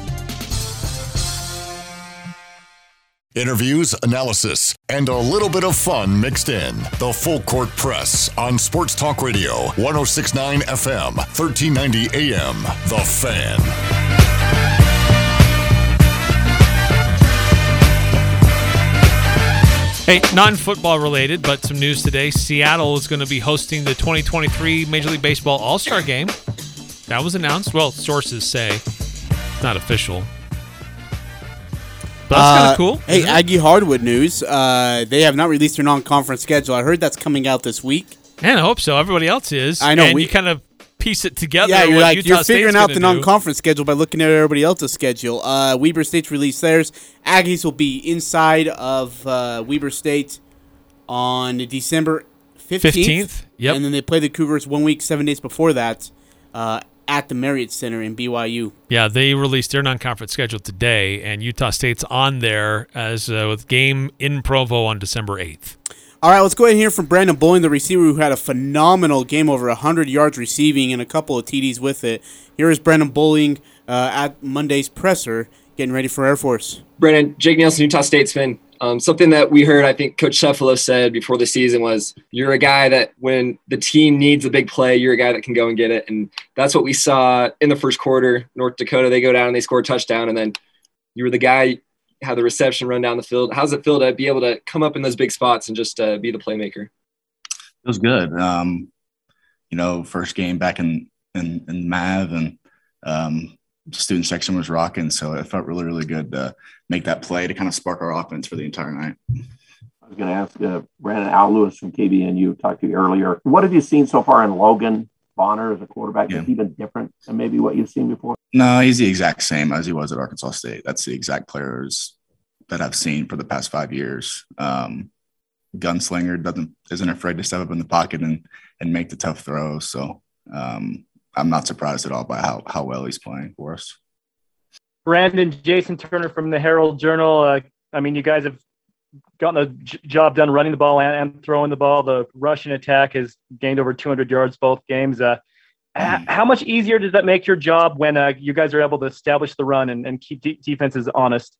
Interviews, analysis, and a little bit of fun mixed in. The Full Court Press on Sports Talk Radio, 1069 FM, 1390 AM. The Fan. Hey, non-football related, but some news today. Seattle is going to be hosting the 2023 Major League Baseball All-Star Game. That was announced. Well, sources say it's not official. But that's kind Uh, of cool. Hey? Aggie Hardwood news. Uh, they have not released their non-conference schedule. I heard that's coming out this week. And I hope so. Everybody else is. I know, And we- you kind of piece it together. yeah, you're like Utah you're State's figuring out the do. non-conference schedule by looking at everybody else's schedule. Uh, Weber State's released theirs. Aggies will be inside of uh, Weber State on December 15th, yep. And then they play the Cougars one week, seven days before that, uh, at the Marriott Center in BYU. Yeah, they released their non-conference schedule today, and Utah State's on there as uh, with game in Provo on December 8th. All right, let's go ahead and hear from Brandon Bowling, the receiver who had a phenomenal game over 100 yards receiving and a couple of TDs with it. Here is Brandon Bowling uh, at Monday's presser, getting ready for Air Force. Brandon, Jake Nielsen, Utah Statesman. Um, something that we heard, I think Coach Cefalo said before the season was, "You're a guy that when the team needs a big play, you're a guy that can go and get it." And that's what we saw in the first quarter. North Dakota, they go down and they score a touchdown, and then you were the guy had the reception run down the field. How's it feel to be able to come up in those big spots and just uh, be the playmaker? It was good. Um, you know, first game back in in, in Mav and um, student section was rocking, so it felt really really good to make that play to kind of spark our offense for the entire night. I was going to ask uh, Brandon Al Lewis from KVNU talked to you earlier. What have you seen so far in Logan Bonner as a quarterback? Yeah. Is he been different than maybe what you've seen before? No, he's the exact same as he was at Arkansas State. That's the exact players that I've seen for the past five years. Um, gunslinger doesn't isn't afraid to step up in the pocket and and make the tough throws. So um, I'm not surprised at all by how how well he's playing for us. Brandon Jason Turner from the Herald Journal. Uh, I mean, you guys have gotten the j- job done running the ball and, and, throwing the ball. The rushing attack has gained over 200 yards both games. Uh, mm. How much easier does that make your job when uh, you guys are able to establish the run and, and keep de- defenses honest?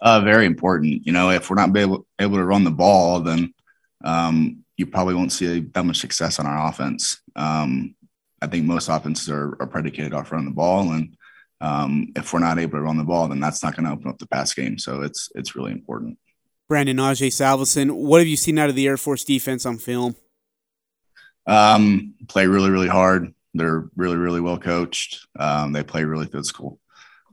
Uh, very important. You know, if we're not able, able to run the ball, then um, you probably won't see that much success on our offense. Um, I think most offenses are, are predicated off running the ball, and um, if we're not able to run the ball, then that's not going to open up the pass game. So it's it's really important. Brandon Ajay Salvesen, what have you seen out of the Air Force defense on film? Um, play really, really hard. They're really, really well coached. Um, they play really physical.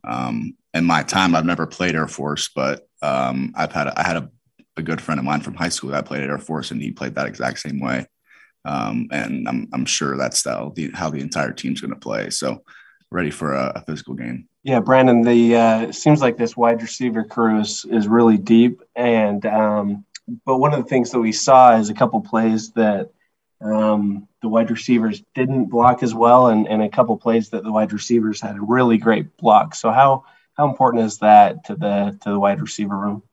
Um, in my time, I've never played Air Force, but um, I've had a, I had a, a good friend of mine from high school that played at Air Force, and he played that exact same way. Um, and I'm I'm sure that's how the how the entire team's going to play. So ready for a, a physical game. Yeah, Brandon. The uh, seems like this wide receiver crew is is really deep, and um, but one of the things that we saw is a couple plays that um, the wide receivers didn't block as well, and, and a couple plays that the wide receivers had a really great block. So how how important is that to the to the wide receiver room?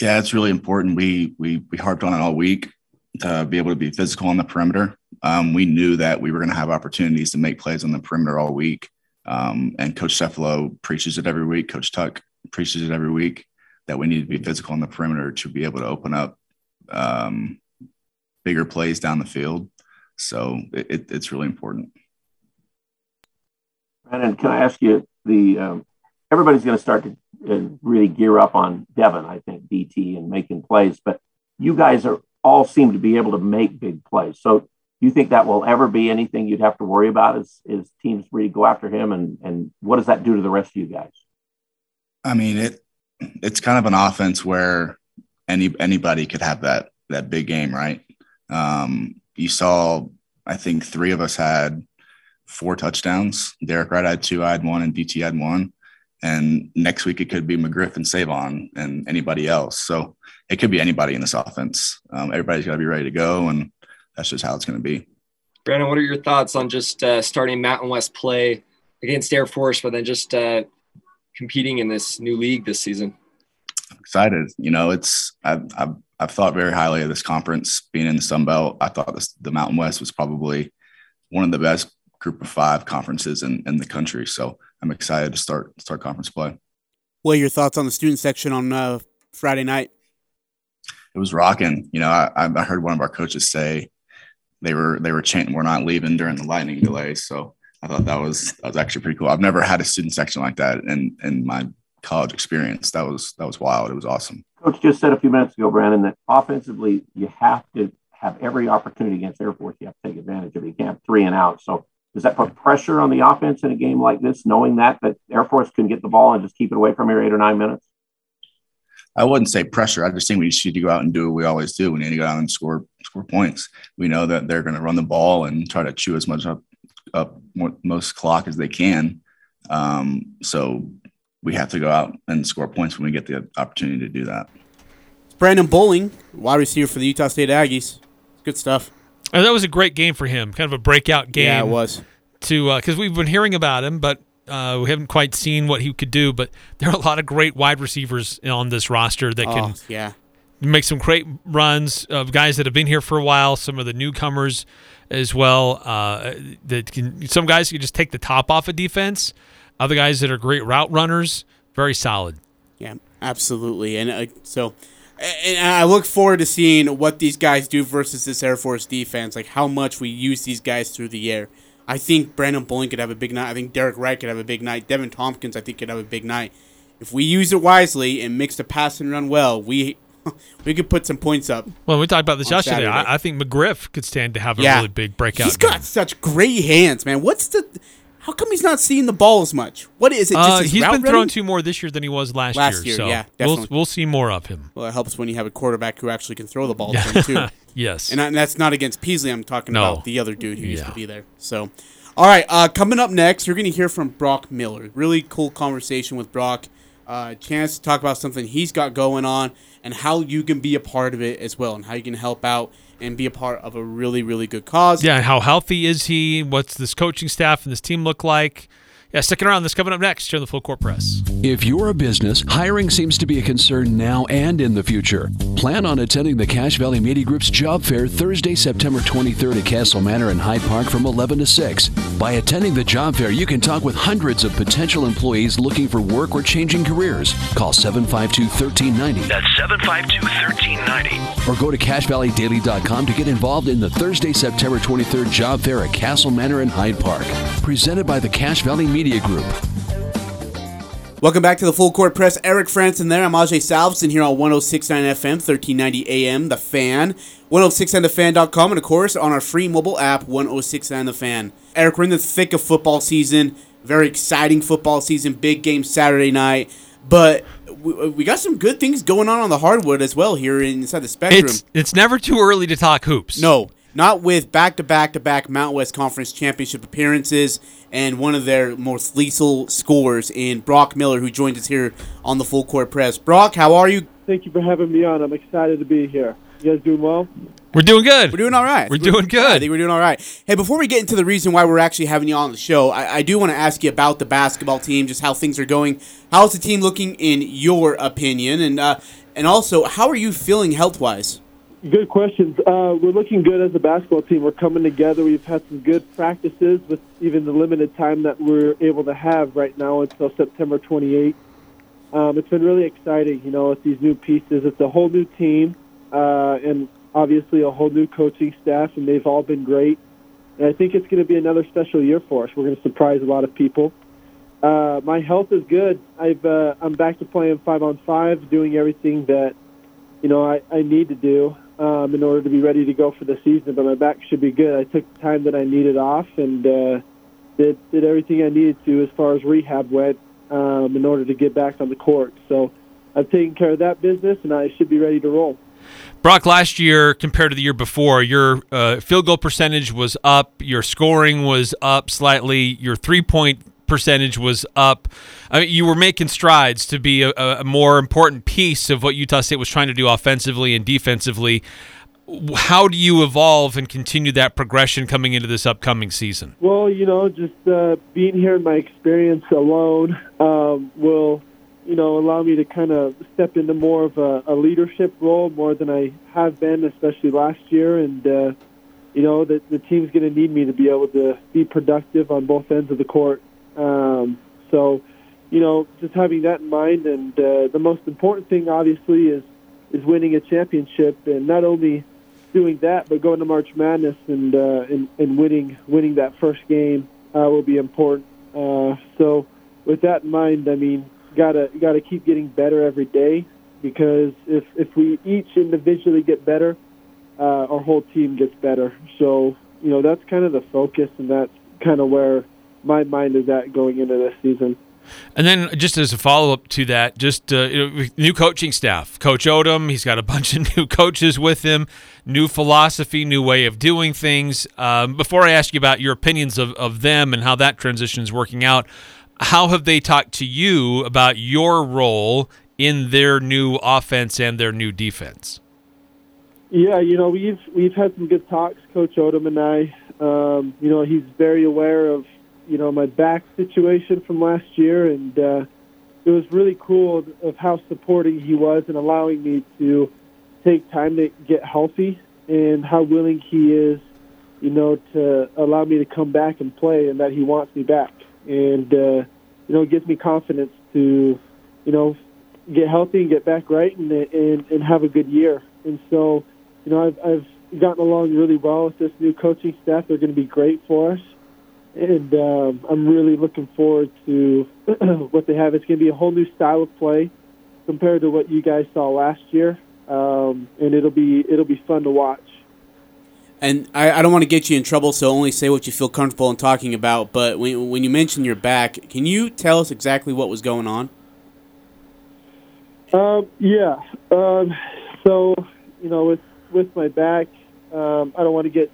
Yeah, it's really important. We we we harped on it all week to be able to be physical on the perimeter. Um, we knew that we were going to have opportunities to make plays on the perimeter all week. Um, and Coach Cefalo preaches it every week. Coach Tuck preaches it every week that we need to be physical on the perimeter to be able to open up um, bigger plays down the field. So it, it's really important. Brandon, can I ask you the um, everybody's going to start to uh, really gear up on Devin, I think, DT and making plays, but you guys are all seem to be able to make big plays. So do you think that will ever be anything you'd have to worry about as, as teams really go after him? And, and what does that do to the rest of you guys? I mean, it it's kind of an offense where any anybody could have that that big game, right? Um, you saw, I think three of us had four touchdowns. Derek Wright had two, I had one, and DT had one. And next week it could be McGriff and Savon and anybody else. So it could be anybody in this offense. Um, everybody's got to be ready to go, and that's just how it's going to be. Brandon, what are your thoughts on just uh, starting Mountain West play against Air Force, but then just uh, competing in this new league this season? I'm excited. You know, it's I've, I've, I've thought very highly of this conference being in the Sun Belt. I thought this, the Mountain West was probably one of the best group of five conferences in, in the country. So I'm excited to start start conference play. What are your thoughts on the student section on uh, Friday night? It was rocking. You know, I, I heard one of our coaches say they were they were chanting "We're not leaving" during the lightning delay. So I thought that was that was actually pretty cool. I've never had a student section like that in in my college experience. That was that was wild. It was awesome. Coach just said a few minutes ago, Brandon, that offensively you have to have every opportunity against Air Force. You have to take advantage of it. You can't have three and out. So does that put pressure on the offense in a game like this, knowing that that Air Force can get the ball and just keep it away from here eight or nine minutes? I wouldn't say pressure. I just think we just need to go out and do what we always do. We need to go out and score score points. We know that they're going to run the ball and try to chew as much up up most clock as they can. Um, so we have to go out and score points when we get the opportunity to do that. It's Brandon Bowling, wide receiver for the Utah State Aggies. Good stuff. And that was a great game for him, kind of a breakout game. Yeah, it was. To because we've been hearing about him, but uh, we haven't quite seen what he could do. But there are a lot of great wide receivers on this roster that can Oh, yeah. Make some great runs of guys that have been here for a while. Some of the newcomers as well. Uh, that can some guys can just take the top off a defense. Other guys that are great route runners, very solid. Yeah, absolutely. And uh, so, and I look forward to seeing what these guys do versus this Air Force defense. Like how much we use these guys through the air. I think Brandon Bowling could have a big night. I think Derek Wright could have a big night. Devin Tompkins, I think, could have a big night. If we use it wisely and mix the pass and run well, we we could put some points up. Well, we talked about this yesterday. I, I think McGriff could stand to have a Yeah. really big breakout. He's got such great hands, man. What's the? How come he's not seeing the ball as much? What is it? Uh, he's been throwing two more this year than he was last, Last year. year, so yeah, we'll we'll see more of him. Well, it helps when you have a quarterback who actually can throw the ball to him too. Yes. and, I- and that's not against Peasley. I'm talking No. about the other dude who used to be there. So, all right, uh, coming up next, you're going to hear from Brock Miller. Really cool conversation with Brock. Uh, chance to talk about something he's got going on and how you can be a part of it as well, and how you can help out and be a part of a really, really good cause. Yeah, and how healthy is he? What's this coaching staff and this team look like? Yeah, sticking around. This coming up next here on the Full Court Press. If you're a business, hiring seems to be a concern now and in the future. Plan on attending the Cache Valley Media Group's Job Fair Thursday, September 23rd at Castle Manor in Hyde Park from 11 to 6. By attending the Job Fair, you can talk with hundreds of potential employees looking for work or changing careers. Call 752 1390 That's 752 1390. or go to CacheValleyDaily.com to get involved in the Thursday, September 23rd Job Fair at Castle Manor in Hyde Park. Presented by the Cache Valley Media Group. Welcome back to the Full Court Press. Eric Frandsen there. I'm Ajay Salvesen here on 1069 FM, 1390 AM, The Fan, 1069thefan.com, and of course on our free mobile app, 1069 The Fan. Eric, we're in the thick of football season. Very exciting football season. Big game Saturday night. But we, we got some good things going on on the hardwood as well here inside the spectrum. It's it's never too early to talk hoops. No, not with back to back to back Mountain West Conference Championship appearances and one of their most lethal scorers in Brock Miller, who joins us here on the Full Court Press. Brock, how are you? Thank you for having me on. I'm excited to be here. You guys doing well? We're doing good. We're doing all right. We're doing good. I think we're doing all right. Hey, before we get into the reason why we're actually having you on the show, I, I do want to ask you about the basketball team, just how things are going. How's the team looking in your opinion, and uh, and also how are you feeling health wise? Good questions. Uh, we're looking good as a basketball team. We're coming together. We've had some good practices with even the limited time that we're able to have right now until September 28th. Um, it's been really exciting, you know, with these new pieces. It's a whole new team, uh, and obviously a whole new coaching staff, and they've all been great. And I think it's going to be another special year for us. We're going to surprise a lot of people. Uh, my health is good. I've uh, I'm back to playing five on five, doing everything that you know I, I need to do um, in order to be ready to go for the season. But my back should be good. I took the time that I needed off and uh, did did everything I needed to as far as rehab went um, in order to get back on the court. So I've taken care of that business, and I should be ready to roll. Brock, last year compared to the year before, your uh, field goal percentage was up, your scoring was up slightly, your three point percentage was up. I mean, you were making strides to be a, a more important piece of what Utah State was trying to do offensively and defensively. How do you evolve and continue that progression coming into this upcoming season? Well, you know, just uh, being here in my experience alone um, will, you know, allow me to kind of step into more of a, a leadership role more than I have been, especially last year. And, uh, you know, the, the team's going to need me to be able to be productive on both ends of the court. Um, so, you know, just having that in mind, and uh, the most important thing, obviously, is is winning a championship, and not only doing that, but going to March Madness and uh, and, and winning winning that first game uh, will be important. Uh, so, with that in mind, I mean, gotta gotta keep getting better every day because if if we each individually get better, uh, our whole team gets better. So, you know, that's kind of the focus, and that's kind of where my mind is at going into this season. And then, just as a follow up to that, just uh, new coaching staff. Coach Odom, he's got a bunch of new coaches with him, new philosophy, new way of doing things. Um, before I ask you about your opinions of, of them and how that transition is working out, how have they talked to you about your role in their new offense and their new defense? Yeah, you know we've we've had some good talks, Coach Odom and I. Um, you know he's very aware of you know my back situation from last year, and uh, it was really cool of how supporting he was and allowing me to take time to get healthy, and how willing he is, you know, to allow me to come back and play, and that he wants me back, and uh, you know it gives me confidence to, you know, get healthy and get back right and and, and have a good year. And so, you know, I've, I've gotten along really well with this new coaching staff. They're going to be great for us, and um, I'm really looking forward to what they have. It's going to be a whole new style of play compared to what you guys saw last year, um, and it'll be it'll be fun to watch. And I, I don't want to get you in trouble, so only say what you feel comfortable in talking about. But when, when you mentioned your back, can you tell us exactly what was going on? Um, yeah. Um, so, you know, with with my back, um, I don't want to get,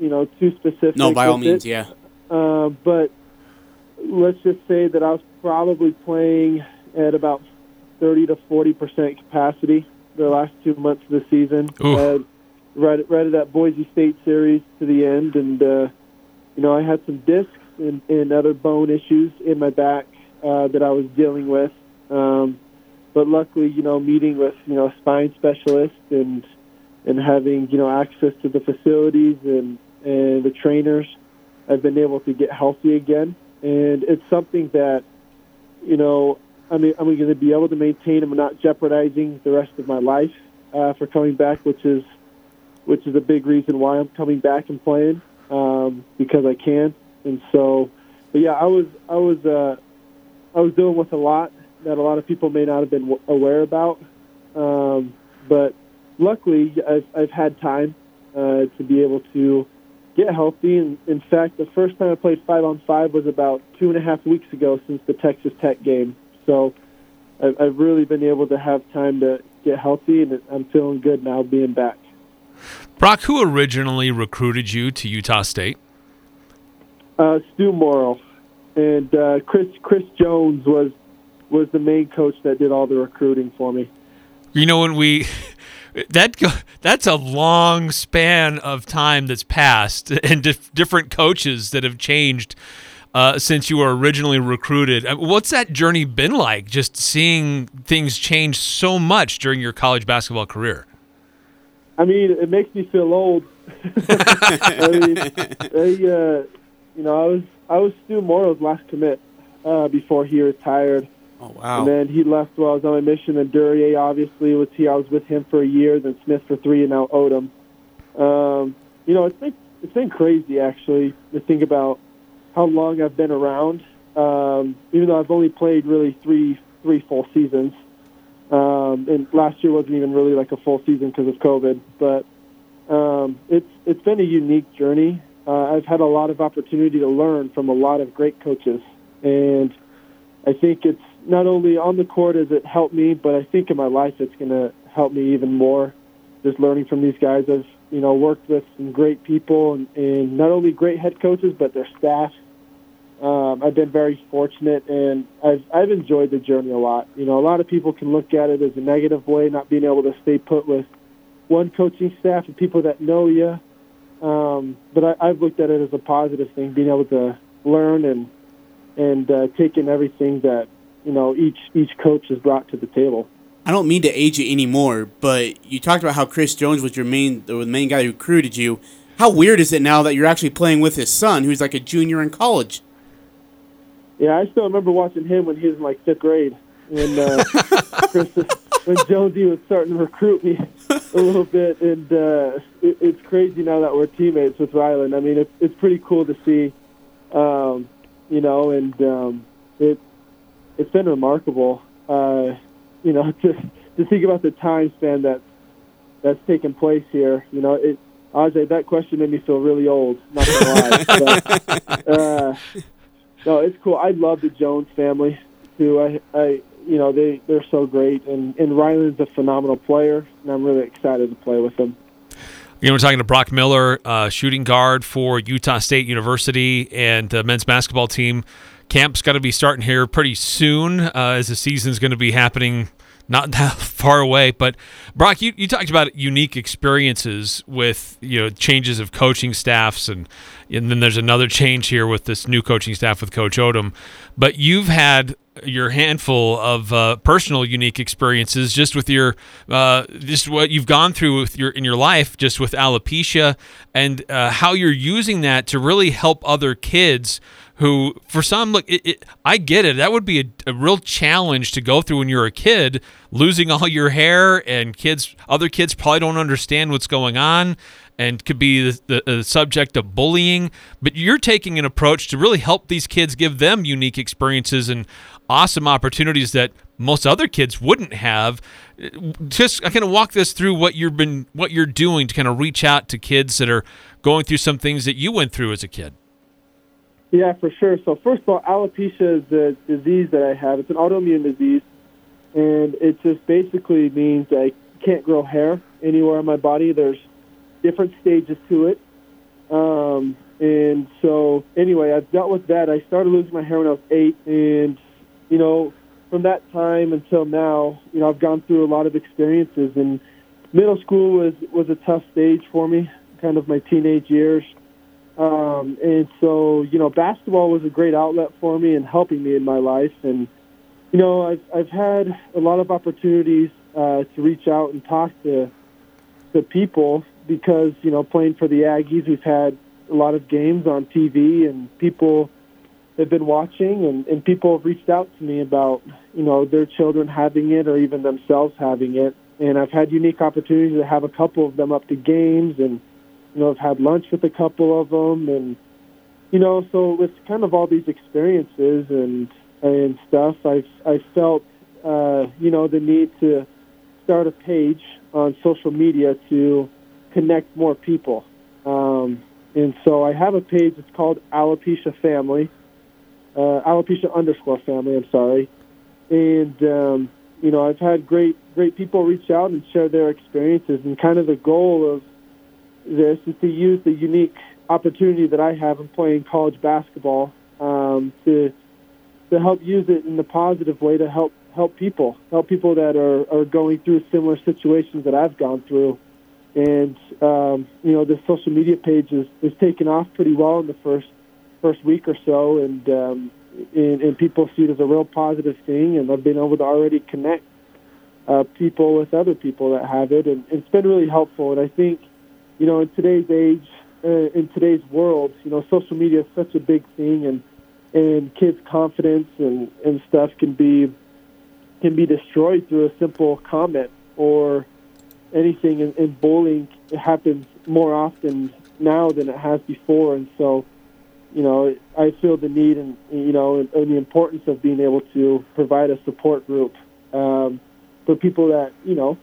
you know, too specific. No, by all means, it. yeah. Uh, but let's just say that I was probably playing at about 30 to 40 percent capacity the last two months of the season. Uh, right, right at that Boise State series to the end, and uh, you know I had some discs and, and other bone issues in my back uh, that I was dealing with. Um, but luckily, you know, meeting with you know a spine specialist and and having you know access to the facilities and and the trainers, I've been able to get healthy again. And it's something that you know I mean I'm going to be able to maintain. I'm not jeopardizing the rest of my life uh, for coming back, which is which is a big reason why I'm coming back and playing um, because I can. And so, but yeah, I was I was uh, I was dealing with a lot that a lot of people may not have been aware about. Um, but luckily, I've, I've had time uh, to be able to get healthy. And in fact, the first time I played five on five was about two and a half weeks ago since the Texas Tech game. So I've, I've really been able to have time to get healthy, and I'm feeling good now being back. Brock, who originally recruited you to Utah State? Uh, Stu Morrill and uh, Chris Chris Jones was was the main coach that did all the recruiting for me. You know when we that that's a long span of time that's passed and dif- different coaches that have changed uh, since you were originally recruited. Uh, What's that journey been like? Just seeing things change so much during your college basketball career. I mean, it makes me feel old. I mean, uh, you know, I was I was Stu Morrill's last commit uh, before he retired. Oh wow! And then he left while I was on my mission. And Duryea obviously was here. I was with him for a year. Then Smith for three, and now Odom. Um, you know, it's been it's been crazy actually to think about how long I've been around. Um, even though I've only played really three three full seasons, um, and last year wasn't even really like a full season because of COVID. But um, it's it's been a unique journey. Uh, I've had a lot of opportunity to learn from a lot of great coaches, and I think it's not only on the court has it helped me, but I think in my life it's going to help me even more. Just learning from these guys, I've you know worked with some great people, and, and not only great head coaches, but their staff. Um, I've been very fortunate, and I've I've enjoyed the journey a lot. You know, a lot of people can look at it as a negative way, not being able to stay put with one coaching staff and people that know you. Um, but I, I've looked at it as a positive thing, being able to learn and and uh, taking everything that you know each each coach has brought to the table. I don't mean to age you anymore, but you talked about how Chris Jones was your main the main guy who recruited you. How weird is it now that you're actually playing with his son, who's like a junior in college? Yeah, I still remember watching him when he was in like fifth grade, and uh, Chris, when Jonesy was starting to recruit me a little bit, and uh, it, it's crazy now that we're teammates with Rylan. I mean, it's it's pretty cool to see, um, you know, and um, it it's been remarkable, uh, you know, to to think about the time span that that's taken place here. You know, it. Ajay, that question made me feel really old. Not gonna lie. but, uh, no, it's cool. I love the Jones family too. I, I, you know, they they're so great, and and Rylan's a phenomenal player, and I'm really excited to play with him. You know, we're talking to Brock Miller, uh, shooting guard for Utah State University and the men's basketball team. Camp's got to be starting here pretty soon, uh, as the season's going to be happening not that far away. But Brock, you, you talked about unique experiences with you know changes of coaching staffs, and and then there's another change here with this new coaching staff with Coach Odom. But you've had your handful of uh, personal unique experiences just with your uh, just what you've gone through with your in your life just with alopecia and uh, how you're using that to really help other kids who for some look it, it, i get it. That would be a, a, real challenge to go through when you're a kid losing all your hair and kids other kids probably don't understand what's going on and could be the, the, the, subject of bullying. But you're taking an approach to really help these kids give them unique experiences and awesome opportunities that most other kids wouldn't have. Just i kind of walk this through what you've been what you're doing to kind of reach out to kids that are going through some things that you went through as a kid yeah, for sure. So first of all, alopecia is the disease that I have. It's an autoimmune disease, and it just basically means I can't grow hair anywhere on my body. There's different stages to it. Um, and so anyway, I've dealt with that. I started losing my hair when I was eight, and you know, from that time until now, you know, I've gone through a lot of experiences. And middle school was was a tough stage for me, kind of my teenage years. Um, and so, you know, basketball was a great outlet for me and helping me in my life. And, you know, I've, I've had a lot of opportunities uh, to reach out and talk to, to people because, you know, playing for the Aggies, we've had a lot of games on TV and people have been watching and, and people have reached out to me about, you know, their children having it or even themselves having it. And I've had unique opportunities to have a couple of them up to games and, you know, I've had lunch with a couple of them, and you know, so with kind of all these experiences and and stuff, I've I felt uh, you know the need to start a page on social media to connect more people. Um, and so I have a page. It's called Alopecia Family, uh, Alopecia underscore Family. I'm sorry, and um, you know I've had great great people reach out and share their experiences, and kind of the goal of this is to use the unique opportunity that I have in playing college basketball um, to to help use it in a positive way to help help people, help people that are, are going through similar situations that I've gone through. And um, you know, the social media page is, is taken off pretty well in the first first week or so, and, um, and and people see it as a real positive thing, and I've been able to already connect uh, people with other people that have it, and it's been really helpful. And I think you know, in today's age, uh, in today's world, you know, social media is such a big thing, and and kids' confidence and and stuff can be can be destroyed through a simple comment or anything. And, and bullying happens more often now than it has before, and so you know, I feel the need and you know, and, and the importance of being able to provide a support group um, for people that you know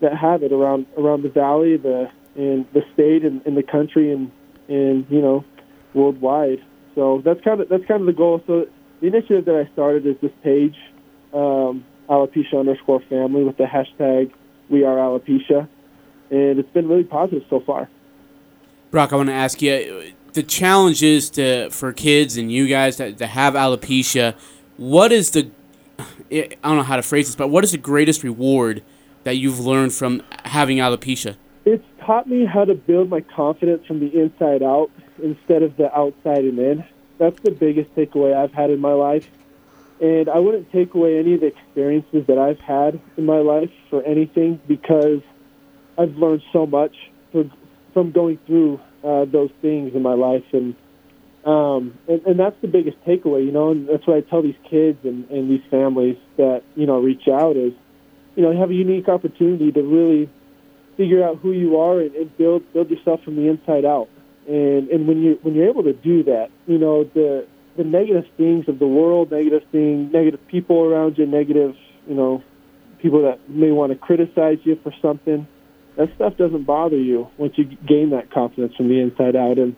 that have it around around the valley, the in the state and in the country and and you know worldwide. So that's kind of that's kind of the goal. So the initiative that I started is this page, um, alopecia underscore family with the hashtag We Are Alopecia, and it's been really positive so far. Brock, I want to ask you the challenge is to for kids and you guys to, to have alopecia. What is the I don't know how to phrase this, but what is the greatest reward that you've learned from having alopecia? It's taught me how to build my confidence from the inside out instead of the outside and in. That's the biggest takeaway I've had in my life. And I wouldn't take away any of the experiences that I've had in my life for anything because I've learned so much from, from going through uh, those things in my life. And, um, and, and that's the biggest takeaway, you know, and that's what I tell these kids and, and these families that, you know, reach out is, you know, have a unique opportunity to really figure out who you are and, and build build yourself from the inside out. And and when you when you're able to do that, you know the the negative things of the world, negative things, negative people around you, negative you know people that may want to criticize you for something. That stuff doesn't bother you once you gain that confidence from the inside out. And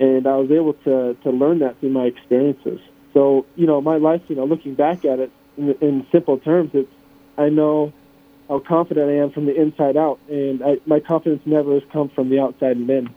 and I was able to to learn that through my experiences. So you know my life, you know, looking back at it in, in simple terms, it's I know how confident I am from the inside out, and I, my confidence never has come from the outside and in.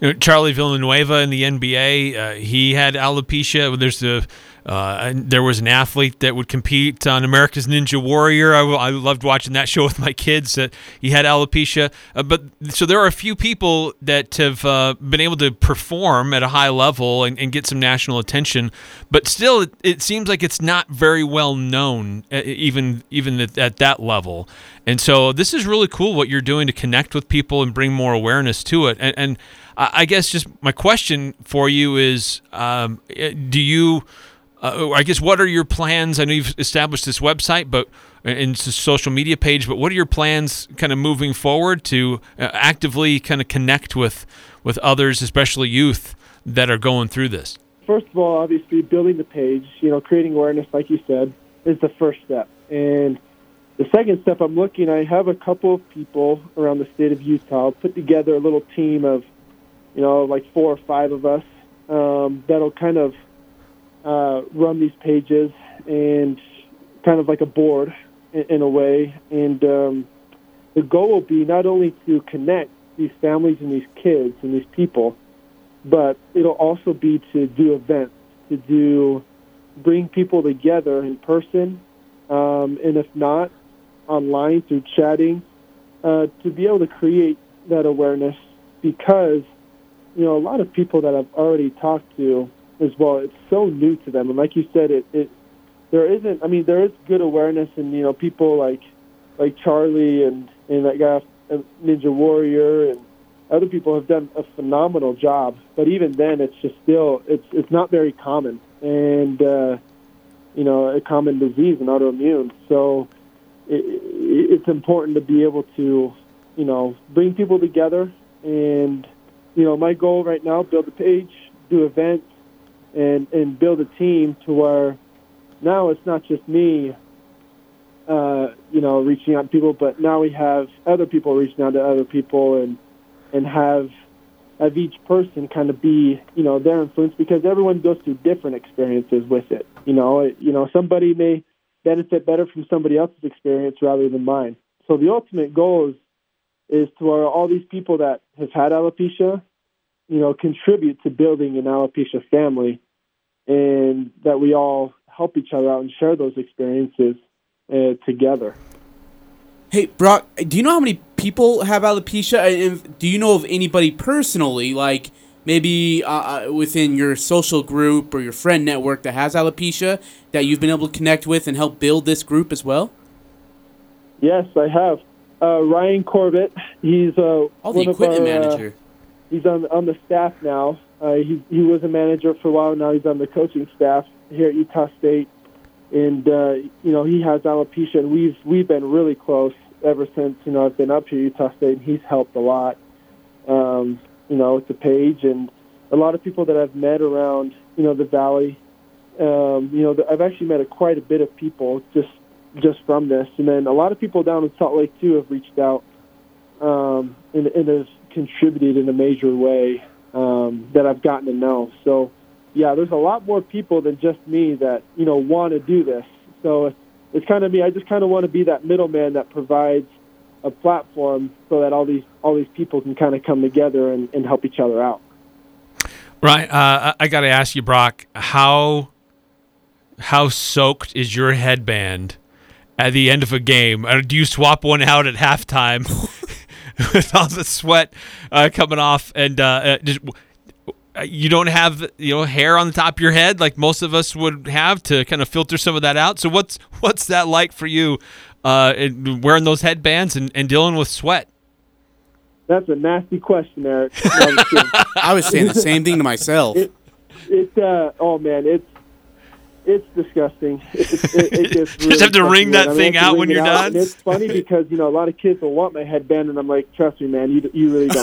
You know, Charlie Villanueva in the NBA, uh, he had alopecia. There's a Uh, there was an athlete that would compete on America's Ninja Warrior. I, I loved watching that show with my kids. Uh, he had alopecia, uh, but so there are a few people that have uh, been able to perform at a high level and, and get some national attention. But still, it, it, seems like it's not very well known, even even at, at that level. And so this is really cool what you're doing to connect with people and bring more awareness to it. And, and I guess just my question for you is, um, do you? Uh, I guess what are your plans? I know you've established this website, but and social media page, but what are your plans kind of moving forward to uh, actively kind of connect with with others, especially youth that are going through this? First of all, obviously building the page, you know, creating awareness, like you said, is the first step. And the second step, I'm looking. I have a couple of people around the state of Utah put together a little team of, you know, like four or five of us um, that'll kind of uh, run these pages and kind of like a board in, in a way. And um, the goal will be not only to connect these families and these kids and these people, but it'll also be to do events, to do bring people together in person, um, and if not, online through chatting, uh, to be able to create that awareness because you know a lot of people that I've already talked to as well. It's so new to them, and like you said, it, it there isn't. I mean, there is good awareness, and you know, people like like Charlie and and that guy uh, Ninja Warrior and other people have done a phenomenal job. But even then, it's just still it's it's not very common, and uh, you know, a common disease and autoimmune. So it, it's important to be able to you know bring people together and you know my goal right now build a page do events and and build a team to where now it's not just me, uh, you know, reaching out to people, but now we have other people reaching out to other people and and have have each person kind of be you know their influence because everyone goes through different experiences with it. You know, you know somebody may benefit better from somebody else's experience rather than mine. So the ultimate goal is is to where all these people that have had alopecia you know, contribute to building an alopecia family, and that we all help each other out and share those experiences uh, together. Hey, Brock, do you know how many people have alopecia? And do you know of anybody personally, like maybe uh, uh, within your social group or your friend network that has alopecia that you've been able to connect with and help build this group as well? Yes, I have. Uh, Ryan Corbett, he's uh, oh, the equipment our, uh, manager he's on on the staff now. Uh, he he was a manager for a while. Now he's on the coaching staff here at Utah State, and uh, you know he has alopecia, and we've we've been really close ever since you know I've been up here at Utah State, and he's helped a lot. Um, you know, with the page and a lot of people that I've met around you know the valley. Um, you know, I've actually met a, quite a bit of people just just from this, and then a lot of people down in Salt Lake too have reached out um, and, and have contributed in a major way um, that I've gotten to know. So, yeah, there's a lot more people than just me that you know want to do this. So it's kind of me. I just kind of want to be that middleman that provides a platform so that all these all these people can kind of come together and, and help each other out. Right. Uh, I got to ask you, Brock, how how soaked is your headband at the end of a game? Do you swap one out at halftime? with all the sweat uh, coming off, and uh, uh just uh, you don't have you know hair on the top of your head like most of us would have to kind of filter some of that out. So what's what's that like for you, uh, wearing those headbands and, and dealing with sweat? That's a nasty question, Eric. I was saying the same thing to myself. It, it uh, oh man, it's it's disgusting. It, it, it gets really just have to wring that I mean, thing out when you're done. It's funny because you know a lot of kids will want my headband, and I'm like, trust me, man, you you really don't.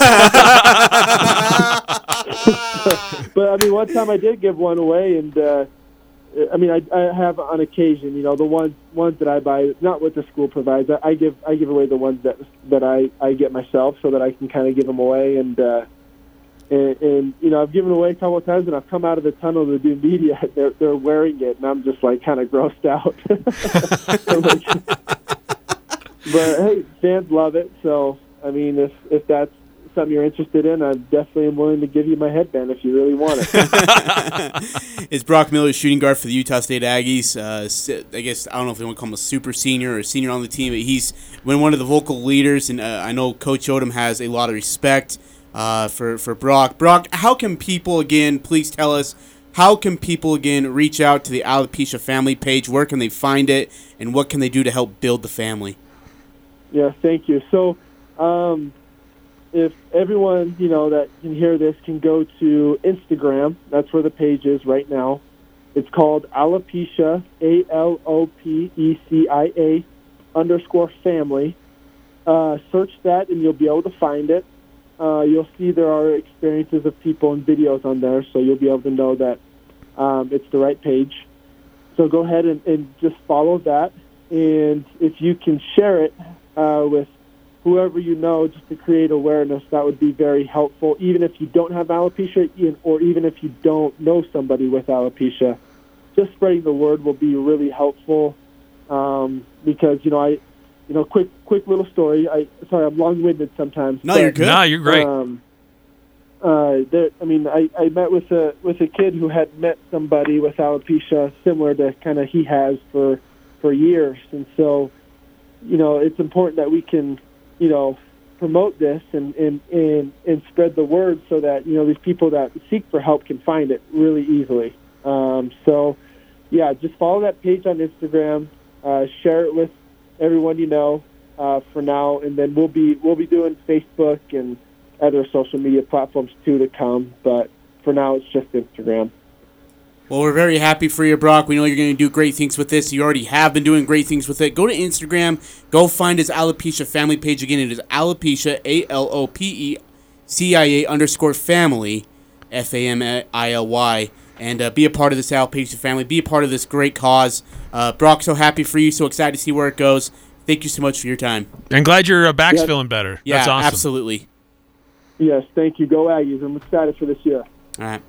but I mean, one time I did give one away, and uh, I mean, I, I have on occasion, you know, the ones ones that I buy, not what the school provides. I, I give I give away the ones that that I I get myself, so that I can kind of give them away and. uh and, and you know, I've given away a couple of times, and I've come out of the tunnel to do media. They're they're wearing it, and I'm just like kind of grossed out. but hey, fans love it. So I mean, if if that's something you're interested in, I definitely am willing to give you my headband if you really want it. Is Brock Miller shooting guard for the Utah State Aggies? Uh, I guess I don't know if they want to call him a super senior or a senior on the team, but he's been one of the vocal leaders, and uh, I know Coach Odom has a lot of respect uh, for for Brock. Brock, how can people again? Please tell us. How can people again reach out to the Alopecia family page? Where can they find it, and what can they do to help build the family? Yeah, thank you. So, um, if everyone you know that can hear this can go to Instagram, that's where the page is right now. It's called alopecia, A L O P E C I A underscore family. Uh, search that, and you'll be able to find it. Uh, you'll see there are experiences of people and videos on there, so you'll be able to know that um, it's the right page. So go ahead and, and just follow that, and if you can share it uh, with whoever you know just to create awareness, that would be very helpful. Even if you don't have alopecia, or even if you don't know somebody with alopecia, just spreading the word will be really helpful. Um, because you know, I, you know, quick quick little story. I sorry, I'm long winded sometimes. No, you're good. No, you're great. Um, uh, there, I mean, I, I met with a with a kid who had met somebody with alopecia similar to kind of he has for for years, and so you know it's important that we can you know promote this and and and, and spread the word so that you know these people that seek for help can find it really easily. Um, so yeah, just follow that page on Instagram, uh, share it with everyone you know uh, for now, and then we'll be we'll be doing Facebook and other social media platforms too to come. But for now, it's just Instagram. Well, we're very happy for you, Brock. We know you're going to do great things with this. You already have been doing great things with it. Go to Instagram. Go find his Alopecia family page. Again, it is Alopecia, A L O P E C I A underscore family, F A M I L Y. And uh, be a part of this Alopecia family. Be a part of this great cause. Uh, Brock, so happy for you. So excited to see where it goes. Thank you so much for your time. And glad your uh, back's Yeah. feeling better. Yeah, That's awesome. absolutely. Yes, thank you. Go Aggies! I'm excited for this year. All right.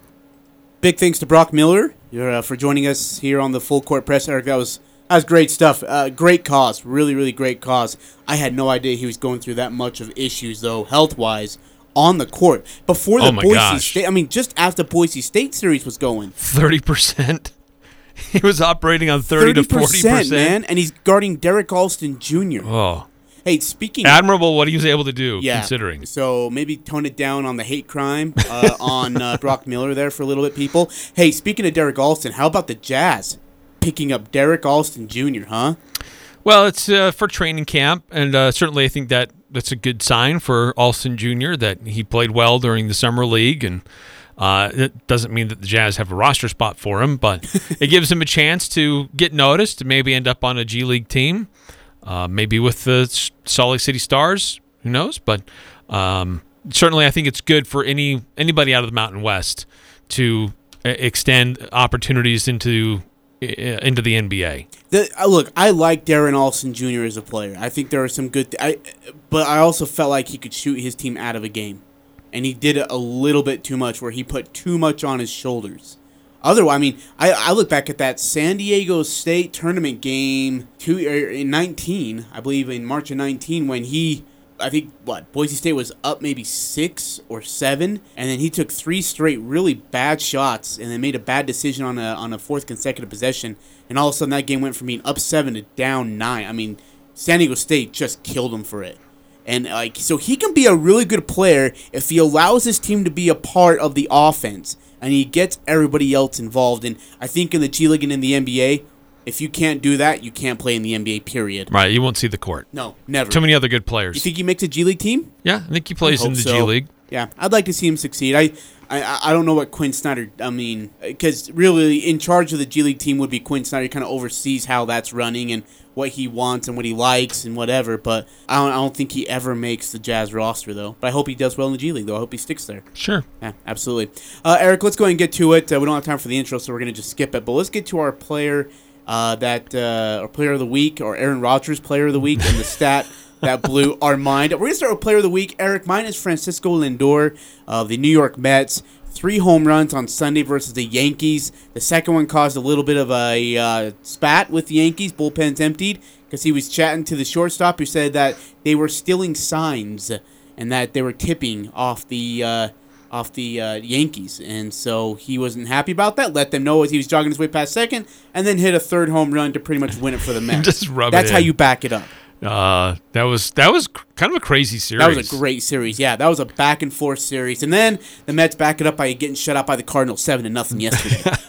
Big thanks to Brock Miller uh, for joining us here on the Full Court Press. Eric, that was that was great stuff. Uh, great cause, really, really great cause. I had no idea he was going through that much of issues though, health wise, on the court before the Oh Boise. State. I mean, just the Boise State series was going. Thirty percent. He was operating on thirty to forty percent. man, and he's guarding Derrick Alston Jr. Oh, Hey, speaking admirable what he was able to do. Yeah. considering. So maybe tone it down on the hate crime uh, on uh, Brock Miller there for a little bit, people. Hey, speaking of Derrick Alston, how about the Jazz picking up Derrick Alston Jr., huh? Well, it's uh, for training camp, and uh, certainly I think that that's a good sign for Alston Jr. that he played well during the summer league, and uh, it doesn't mean that the Jazz have a roster spot for him, but it gives him a chance to get noticed, and maybe end up on a G League team, uh, maybe with the Salt Lake City Stars. Who knows? But um, certainly, I think it's good for any anybody out of the Mountain West to extend opportunities into into the NBA. The, uh, look, I like Darren Alston Jr. as a player. I think there are some good. I, but I also felt like he could shoot his team out of a game, and he did it a little bit too much, where he put too much on his shoulders. Otherwise, I mean, I, I look back at that San Diego State tournament game two er, in nineteen, I believe in March of nineteen, when he, I think what Boise State was up maybe six or seven, and then he took three straight really bad shots, and then made a bad decision on a on a fourth consecutive possession, and all of a sudden that game went from being up seven to down nine. I mean, San Diego State just killed him for it. And like so he can be a really good player if he allows his team to be a part of the offense and he gets everybody else involved. And I think in the G League and in the NBA, if you can't do that, you can't play in the NBA. Period. Right, you won't see the court. No, never. Too many other good players. You think he makes a G League team? Yeah, I think he plays in the G. League. Yeah, I'd like to see him succeed. I, I, I don't know what Quin Snyder. I mean, because really, in charge of the G League team would be Quin Snyder. He kind of oversees how that's running and what he wants and what he likes and whatever. But I don't, I don't think he ever makes the Jazz roster though. But I hope he does well in the G League though. I hope he sticks there. Sure. Yeah, absolutely. Uh, Eric, let's go ahead and get to it. Uh, we don't have time for the intro, so we're gonna just skip it. But let's get to our player uh, that uh, our player of the week, or Aaron Rodgers player of the week, and the stat that blew our mind. We're gonna start with player of the week. Eric, mine is Francisco Lindor of the New York Mets. Three home runs on Sunday versus the Yankees. The second one caused a little bit of a uh, spat with the Yankees. Bullpen's emptied because he was chatting to the shortstop who said that they were stealing signs and that they were tipping off the uh, off the uh, Yankees, and so he wasn't happy about that. Let them know as he was jogging his way past second, and then hit a third home run to pretty much win it for the Mets. Just rub it That's how in. you back it up. Uh, that was that was kind of a crazy series. That was a great series. Yeah, that was a back and forth series, and then the Mets back it up by getting shut out by the Cardinals seven to nothing yesterday.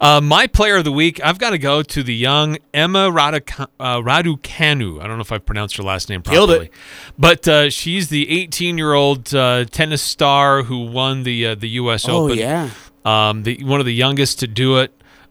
Uh, my player of the week, I've got to go to the young Emma Raduca- uh, Raducanu. I don't know if I pronounced her last name Killed properly, it. but uh, she's the 18-year-old uh, tennis star who won the uh, the U.S. Oh, Open. yeah. um, the one of the youngest to do it.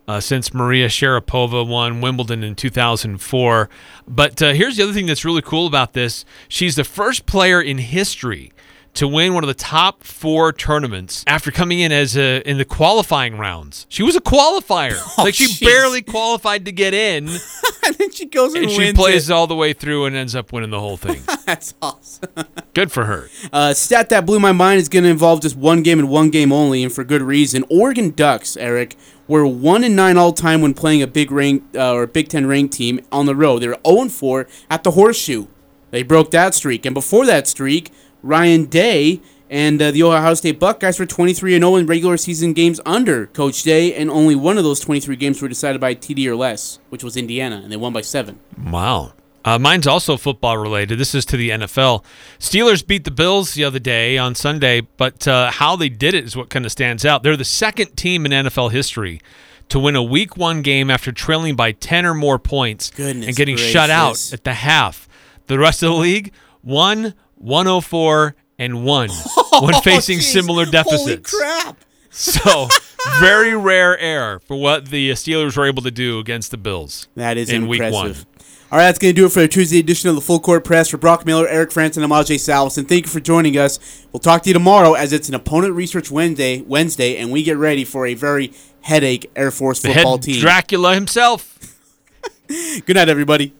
Uh, since Maria Sharapova won Wimbledon in 2004. But uh, here's the other thing that's really cool about this. She's the first player in history to win one of the top four tournaments after coming in as a in the qualifying rounds. She was a qualifier. like she jeez. barely qualified to get in, and then she goes and, and she plays it. all the way through and ends up winning the whole thing. That's awesome. Good for her. Uh, stat that blew my mind is going to involve just one game and one game only, and for good reason. Oregon Ducks, Eric, were one and nine all time when playing a big rank uh, or Big Ten ranked team on the road. They were zero and four at the Horseshoe. They broke that streak, and before that streak, Ryan Day and uh, the Ohio State Buckeyes were 23 and 0 in regular season games under Coach Day, and only one of those 23 games were decided by TD or less, which was Indiana, and they won by seven. Wow. Uh, mine's also football related. This is to the NFL. Steelers beat the Bills the other day on Sunday, but uh, how they did it is what kind of stands out. They're the second team in NFL history to win a week one game after trailing by 10 or more points Goodness and getting shut out at the half. The rest of the league, 1, 104, and 1 when facing jeez. similar Holy deficits. crap. So, very rare air for what the Steelers were able to do against the Bills. That is in impressive. week one. All right, that's going to do it for the Tuesday edition of the Full Court Press. For Brock Miller, Eric Frandsen, and Ajay Salvesen, thank you for joining us. We'll talk to you tomorrow as it's an opponent research Wednesday, Wednesday, and we get ready for a very headache Air Force The football team. Dracula himself. Good night, everybody.